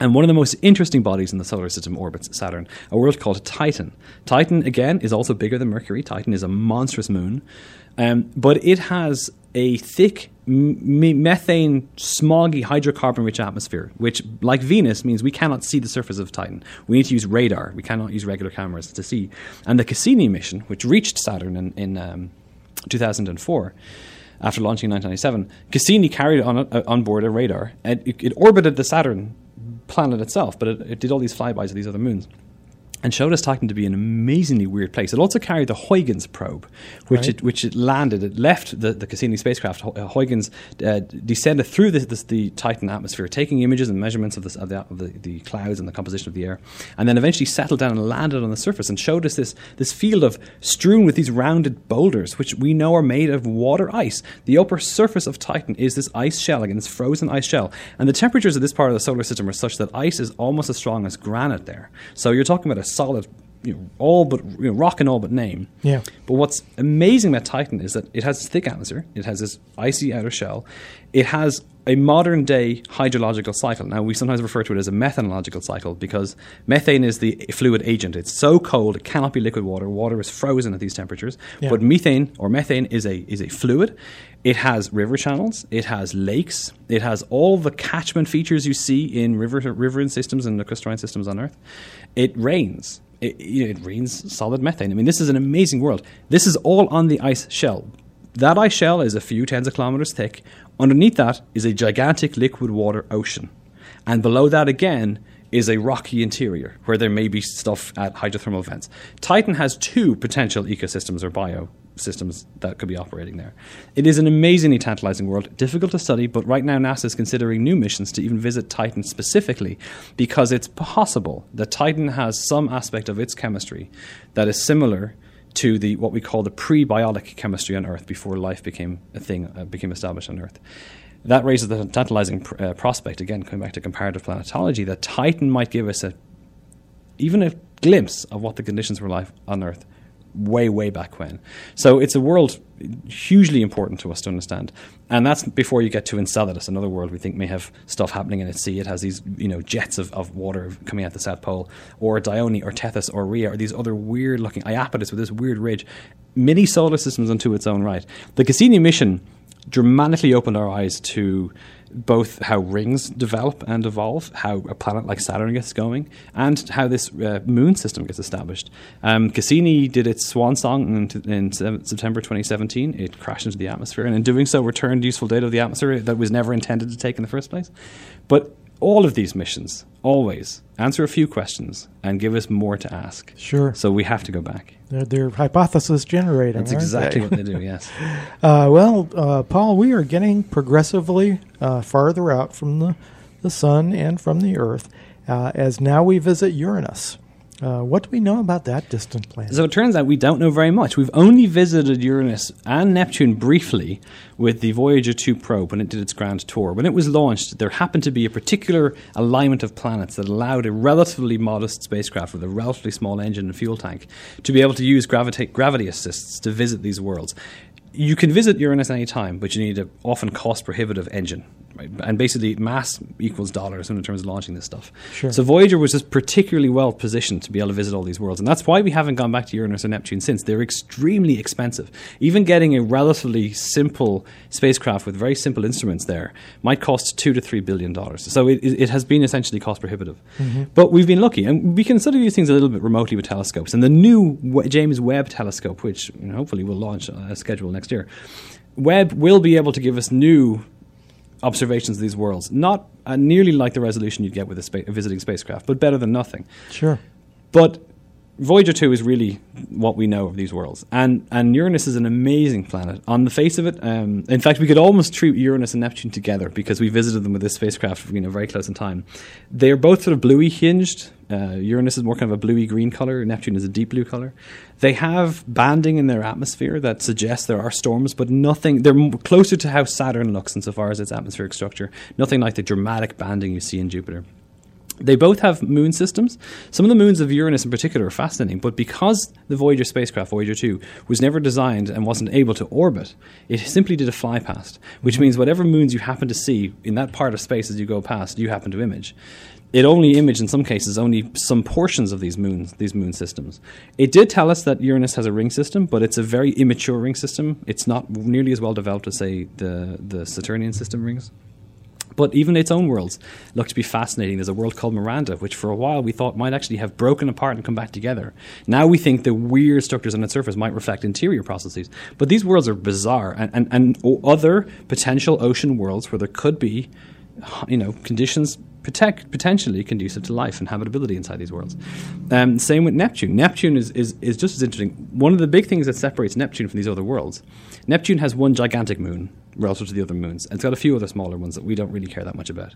And one of the most interesting bodies in the solar system orbits Saturn, a world called Titan. Titan, again, is also bigger than Mercury. Titan is a monstrous moon. Um, but it has a thick m- methane, smoggy, hydrocarbon rich atmosphere, which, like Venus, means we cannot see the surface of Titan. We need to use radar. We cannot use regular cameras to see. And the Cassini mission, which reached Saturn in, in um, 2004, after launching in 1997, Cassini carried on, uh, on board a radar. It, it orbited the Saturn planet itself, but it, it did all these flybys of these other moons. And showed us Titan to be an amazingly weird place. It also carried the Huygens probe, which Right. it which it landed. It left the, the Cassini spacecraft. Uh, Huygens uh, descended through this, this, the Titan atmosphere, taking images and measurements of, this, of, the, of the, the clouds and the composition of the air, and then eventually settled down and landed on the surface and showed us this this field of strewn with these rounded boulders, which we know are made of water ice. The upper surface of Titan is this ice shell, again, this frozen ice shell, and the temperatures of this part of the solar system are such that ice is almost as strong as granite there. So you're talking about a solid, you know, all but you know, rock and all but name. Yeah. But what's amazing about Titan is that it has this thick atmosphere, it has this icy outer shell, it has a modern day hydrological cycle. Now, we sometimes refer to it as a methanological cycle because methane is the fluid agent. It's so cold, it cannot be liquid water. Water is frozen at these temperatures. Yeah. But methane or methane is a, is a fluid. It has river channels, it has lakes, it has all the catchment features you see in river, riverine systems and the lacustrine systems on Earth. It rains. It, it rains solid methane. I mean, this is an amazing world. This is all on the ice shell. That ice shell is a few tens of kilometers thick. Underneath that is a gigantic liquid water ocean. And below that again is a rocky interior where there may be stuff at hydrothermal vents. Titan has two potential ecosystems or biosystems that could be operating there. It is an amazingly tantalizing world, difficult to study, but right now NASA is considering new missions to even visit Titan specifically because it's possible that Titan has some aspect of its chemistry that is similar to the what we call the prebiotic chemistry on Earth before life became a thing, uh, became established on Earth. That raises the tantalizing pr- uh, prospect again, coming back to comparative planetology, that Titan might give us a even a glimpse of what the conditions were like on Earth way, way back when. So it's a world hugely important to us to understand. And that's before you get to Enceladus, another world we think may have stuff happening in its sea. It has these, you know, jets of, of water coming out the South Pole, or Dione, or Tethys, or Rhea, or these other weird looking Iapetus with this weird ridge. Mini solar systems unto its own right. The Cassini mission dramatically opened our eyes to both how rings develop and evolve, how a planet like Saturn gets going, and how this uh, moon system gets established. Um, Cassini did its swan song in, in, September 2017. It crashed into the atmosphere, and in doing so, returned useful data of the atmosphere that was never intended to take in the first place. But all of these missions always answer a few questions and give us more to ask. Sure. So we have to go back. They're, they're hypothesis generating. That's exactly they? what they do. Yes. <laughs> uh, well, uh, Paul, we are getting progressively uh, farther out from the the sun and from the Earth, uh, as now we visit Uranus. Uh, what do we know about that distant planet? So it turns out we don't know very much. We've only visited Uranus and Neptune briefly with the Voyager 2 probe when it did its grand tour. When it was launched, there happened to be a particular alignment of planets that allowed a relatively modest spacecraft with a relatively small engine and fuel tank to be able to use gravity, gravity assists to visit these worlds. You can visit Uranus any time, but you need an often cost prohibitive engine right? And basically, mass equals dollars in terms of launching this stuff. Sure. So Voyager was just particularly well positioned to be able to visit all these worlds, and that's why we haven't gone back to Uranus or Neptune since. They're extremely expensive. Even getting a relatively simple spacecraft with very simple instruments there might cost two to three billion dollars. So it, it has been essentially cost prohibitive. Mm-hmm. But we've been lucky, and we can sort of use things a little bit remotely with telescopes. And the new James Webb telescope, which you know, hopefully will launch a schedule next year. Webb will be able to give us new observations of these worlds. Not uh, nearly like the resolution you'd get with a, spa- a, visiting spacecraft, but better than nothing. Sure. But Voyager 2 is really what we know of these worlds. And, and Uranus is an amazing planet. On the face of it, um, in fact, we could almost treat Uranus and Neptune together because we visited them with this spacecraft you know, very close in time. They're both sort of bluey hinged. Uh, Uranus is more kind of a bluey green color, Neptune is a deep blue color. They have banding in their atmosphere that suggests there are storms, but nothing, they're closer to how Saturn looks insofar as its atmospheric structure. Nothing like the dramatic banding you see in Jupiter. They both have moon systems. Some of the moons of Uranus in particular are fascinating, but because the Voyager spacecraft, Voyager 2, was never designed and wasn't able to orbit, it simply did a fly past, which means whatever moons you happen to see in that part of space as you go past, you happen to image. It only imaged, in some cases, only some portions of these moons, these moon systems. It did tell us that Uranus has a ring system, but it's a very immature ring system. It's not nearly as well developed as, say, the, the Saturnian system rings. But even its own worlds look to be fascinating. There's a world called Miranda, which for a while we thought might actually have broken apart and come back together. Now we think the weird structures on its surface might reflect interior processes. But these worlds are bizarre, and, and, and other potential ocean worlds where there could be you know, conditions protect, potentially conducive to life and habitability inside these worlds. Um, same with Neptune. Neptune is, is, is just as interesting. One of the big things that separates Neptune from these other worlds, Neptune has one gigantic moon, relative to the other moons. And it's got a few other smaller ones that we don't really care that much about.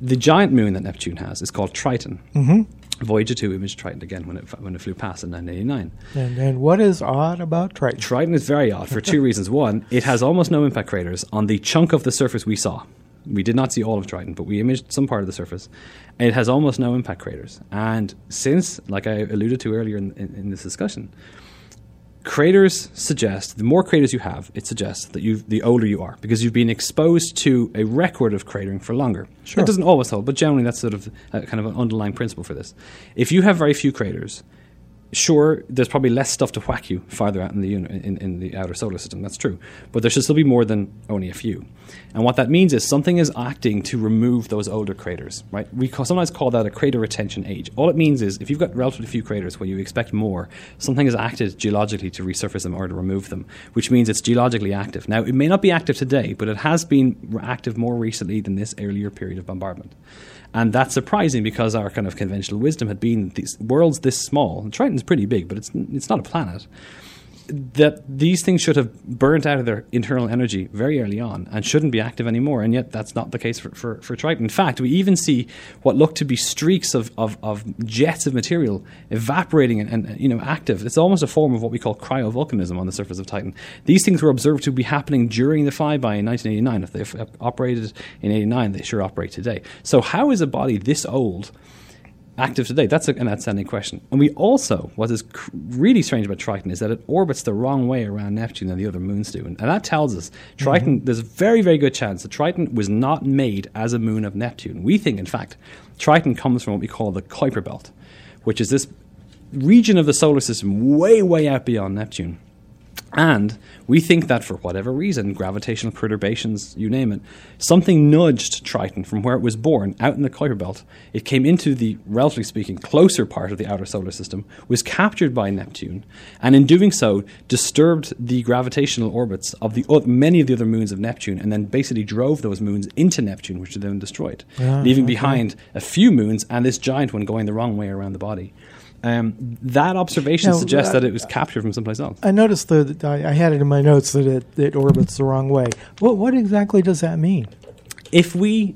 The giant moon that Neptune has is called Triton. Mm-hmm. Voyager 2 imaged Triton again when it, when it flew past in 1989. And, and what is odd about Triton? Triton is very odd for two <laughs> reasons. One, it has almost no impact craters on the chunk of the surface we saw. We did not see all of Triton, but we imaged some part of the surface. It has almost no impact craters. And since, like I alluded to earlier in, in, in this discussion, craters suggest the more craters you have, it suggests that you the older you are because you've been exposed to a record of cratering for longer. Sure. It doesn't always hold, but generally that's sort of a, kind of an underlying principle for this. If you have very few craters, sure, there's probably less stuff to whack you farther out in the in, in the outer solar system. That's true, but there should still be more than only a few. And what that means is something is acting to remove those older craters. Right? We call, sometimes call that a crater retention age. All it means is if you've got relatively few craters where you expect more, something has acted geologically to resurface them or to remove them, which means it's geologically active. Now, it may not be active today, but it has been active more recently than this earlier period of bombardment. And that's surprising because our kind of conventional wisdom had been these worlds this small. Triton's pretty big, but it's it's not a planet that these things should have burnt out of their internal energy very early on and shouldn't be active anymore. And yet, that's not the case for, for, for Triton. In fact, we even see what look to be streaks of, of, of jets of material evaporating and, and, you know active. It's almost a form of what we call cryovolcanism on the surface of Titan. These things were observed to be happening during the flyby in 1989. If they uh, operated in 89, they sure operate today. So, how is a body this old? Active today? That's an outstanding question. And we also, what is really strange about Triton is that it orbits the wrong way around Neptune than the other moons do. And, and that tells us Triton, Mm-hmm. there's a very, very good chance that Triton was not made as a moon of Neptune. We think, in fact, Triton comes from what we call the Kuiper Belt, which is this region of the solar system way, way out beyond Neptune. And we think that for whatever reason, gravitational perturbations, you name it, something nudged Triton from where it was born out in the Kuiper Belt. It came into the, relatively speaking, closer part of the outer solar system, was captured by Neptune, and in doing so, disturbed the gravitational orbits of the many of the other moons of Neptune, and then basically drove those moons into Neptune, which were then destroyed, Ah, leaving okay. behind a few moons and this giant one going the wrong way around the body. Um, that observation Now, suggests that it was captured from someplace else. I noticed that I, I had it in my notes that it, it orbits the wrong way. What what exactly does that mean? if we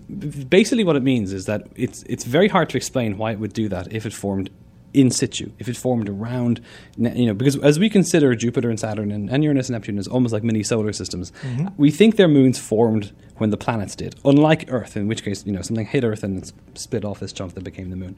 basically what it means is that it's it's very hard to explain why it would do that if it formed in situ, if it formed around, you know, because as we consider Jupiter and Saturn and, and Uranus and Neptune as almost like mini solar systems, we think their moons formed when the planets did, unlike Earth, in which case, you know, something hit Earth and split off this chunk that became the moon.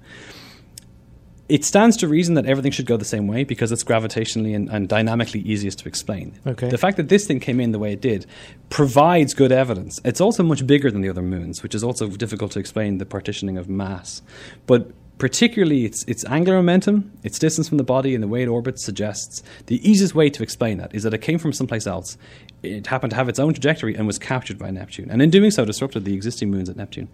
It stands to reason that everything should go the same way because it's gravitationally and, and dynamically easiest to explain. Okay. The fact that this thing came in the way it did provides good evidence. It's also much bigger than the other moons, which is also difficult to explain the partitioning of mass. But particularly its, its angular momentum, its distance from the body, and the way it orbits suggests the easiest way to explain that is that it came from someplace else. It happened to have its own trajectory and was captured by Neptune. And in doing so, disrupted the existing moons at Neptune.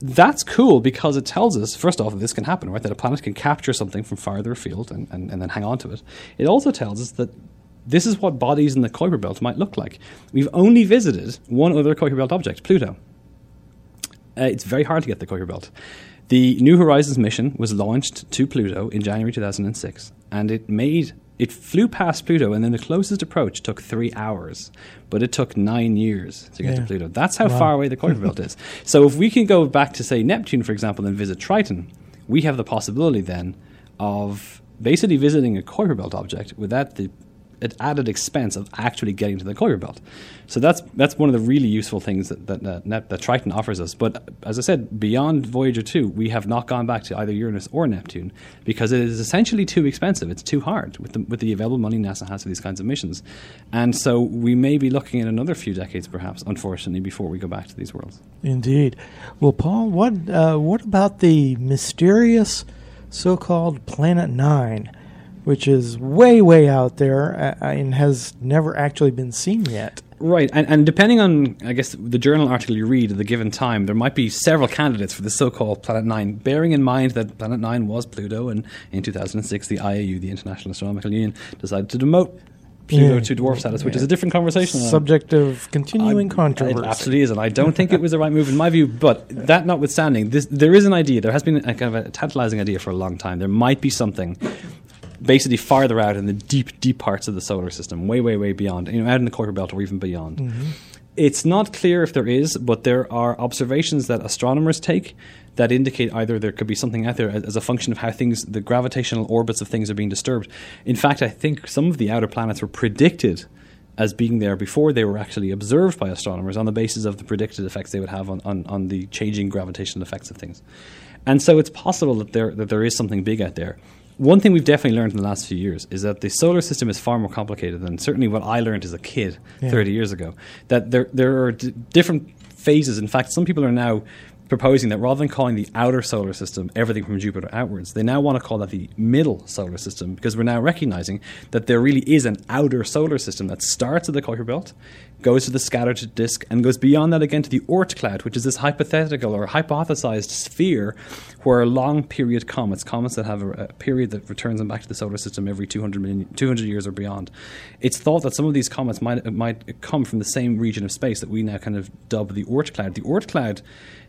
That's cool because it tells us, first off, this can happen, right? That a planet can capture something from farther afield and, and, and then hang on to it. It also tells us that this is what bodies in the Kuiper Belt might look like. We've only visited one other Kuiper Belt object, Pluto. Uh, it's very hard to get the Kuiper Belt. The New Horizons mission was launched to Pluto in January 2006, and it made it flew past Pluto, and then the closest approach took three hours, but it took nine years to get to Pluto. That's how Wow. far away the Kuiper Belt is. <laughs> So if we can go back to say Neptune, for example, and visit Triton, we have the possibility then of basically visiting a Kuiper Belt object without the added expense of actually getting to the Kuiper Belt. So that's that's one of the really useful things that that, that, that Triton offers us. But as I said, beyond Voyager two, we have not gone back to either Uranus or Neptune because it is essentially too expensive. It's too hard with the with the available money NASA has for these kinds of missions, and so we may be looking at another few decades, perhaps, unfortunately, before we go back to these worlds. Indeed. Well, Paul, what uh, what about the mysterious so-called Planet Nine, which is way way out there uh, and has never actually been seen yet? Right, and, and depending on, I guess, the journal article you read at the given time, there might be several candidates for the so-called Planet Nine. Bearing in mind that Planet Nine was Pluto, and in 2006, the IAU, the International Astronomical Union, decided to demote Pluto Yeah. to dwarf status, which Yeah. is a different conversation. Subject of continuing I- controversy. It absolutely is, and I don't think it was the right move in my view. But that notwithstanding, this, there is an idea. There has been a kind of a tantalizing idea for a long time. There might be something basically farther out in the deep, deep parts of the solar system, way, way, way beyond, you know, out in the Kuiper Belt or even beyond. Mm-hmm. It's not clear if there is, but there are observations that astronomers take that indicate either there could be something out there as, as a function of how things, the gravitational orbits of things are being disturbed. In fact, I think some of the outer planets were predicted as being there before they were actually observed by astronomers on the basis of the predicted effects they would have on, on, on the changing gravitational effects of things. And so it's possible that there, that there is something big out there. One thing we've definitely learned in the last few years is that the solar system is far more complicated than certainly what I learned as a kid Yeah. 30 years ago. That there, there are d- different phases. In fact, some people are now proposing that rather than calling the outer solar system everything from Jupiter outwards, they now want to call that the middle solar system because we're now recognizing that there really is an outer solar system that starts at the Kuiper Belt, goes to the scattered disk, and goes beyond that again to the Oort cloud, which is this hypothetical or hypothesized sphere where long period comets, comets that have a, a period that returns them back to the solar system every 200, million, 200 years or beyond. It's thought that some of these comets might, might come from the same region of space that we now kind of dub the Oort cloud. The Oort cloud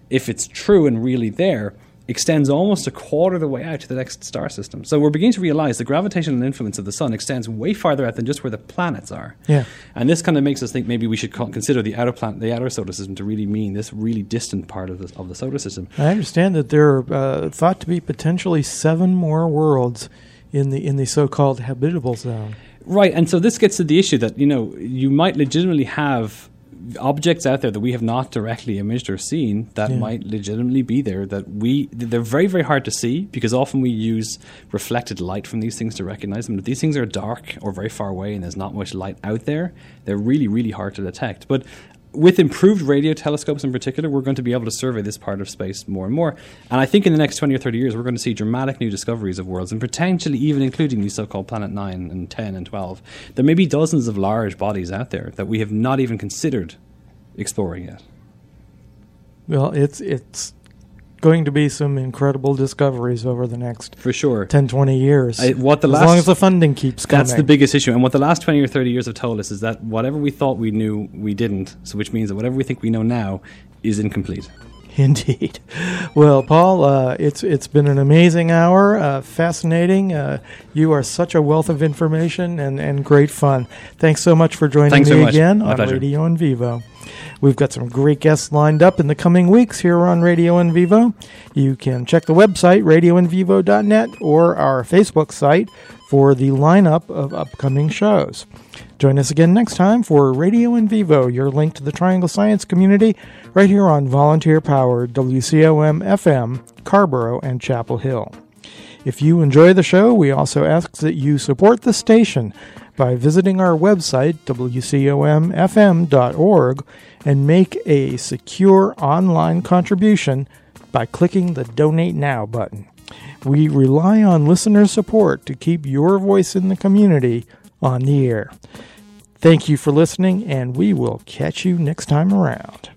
if it's true and really there, extends almost a quarter of the way out to the next star system. So we're beginning to realize the gravitational influence of the sun extends way farther out than just where the planets are. Yeah. And this kind of makes us think maybe we should consider the outer planet, the outer solar system, to really mean this really distant part of the, of the solar system. I understand that there are uh, thought to be potentially seven more worlds in the in the so-called habitable zone. Right, and so this gets to the issue that you know you might legitimately have objects out there that we have not directly imaged or seen that Yeah. might legitimately be there that we they're very very hard to see because often we use reflected light from these things to recognize them. If these things are dark or very far away and there's not much light out there. They're really really hard to detect. But with improved radio telescopes in particular, we're going to be able to survey this part of space more and more. And I think in the next 20 or 30 years, we're going to see dramatic new discoveries of worlds, and potentially even including these so called Planet 9 and 10 and 12. There may be dozens of large bodies out there that we have not even considered exploring yet. Well, it's it's going to be some incredible discoveries over the next For sure. 10, 20 years. I- what the as last- long as the funding keeps coming. That's the biggest issue. And what the last 20 or 30 years have told us is that whatever we thought we knew, we didn't. So, which means that whatever we think we know now is incomplete. <laughs> Indeed. Well, Paul, uh, it's it's been an amazing hour, uh, fascinating. Uh, you are such a wealth of information and, and great fun. Thanks so much for joining Thanks me so again My on pleasure. Radio in Vivo. We've got some great guests lined up in the coming weeks here on Radio in Vivo. You can check the website radioinvivo.net or our Facebook site for the lineup of upcoming shows. Join us again next time for Radio in Vivo, your link to the Triangle Science community, right here on volunteer powered WCOM FM, Carrboro and Chapel Hill. If you enjoy the show, we also ask that you support the station by visiting our website, wcomfm.org, and make a secure online contribution by clicking the Donate Now button. We rely on listener support to keep your voice in the community on the air. Thank you for listening, and we will catch you next time around.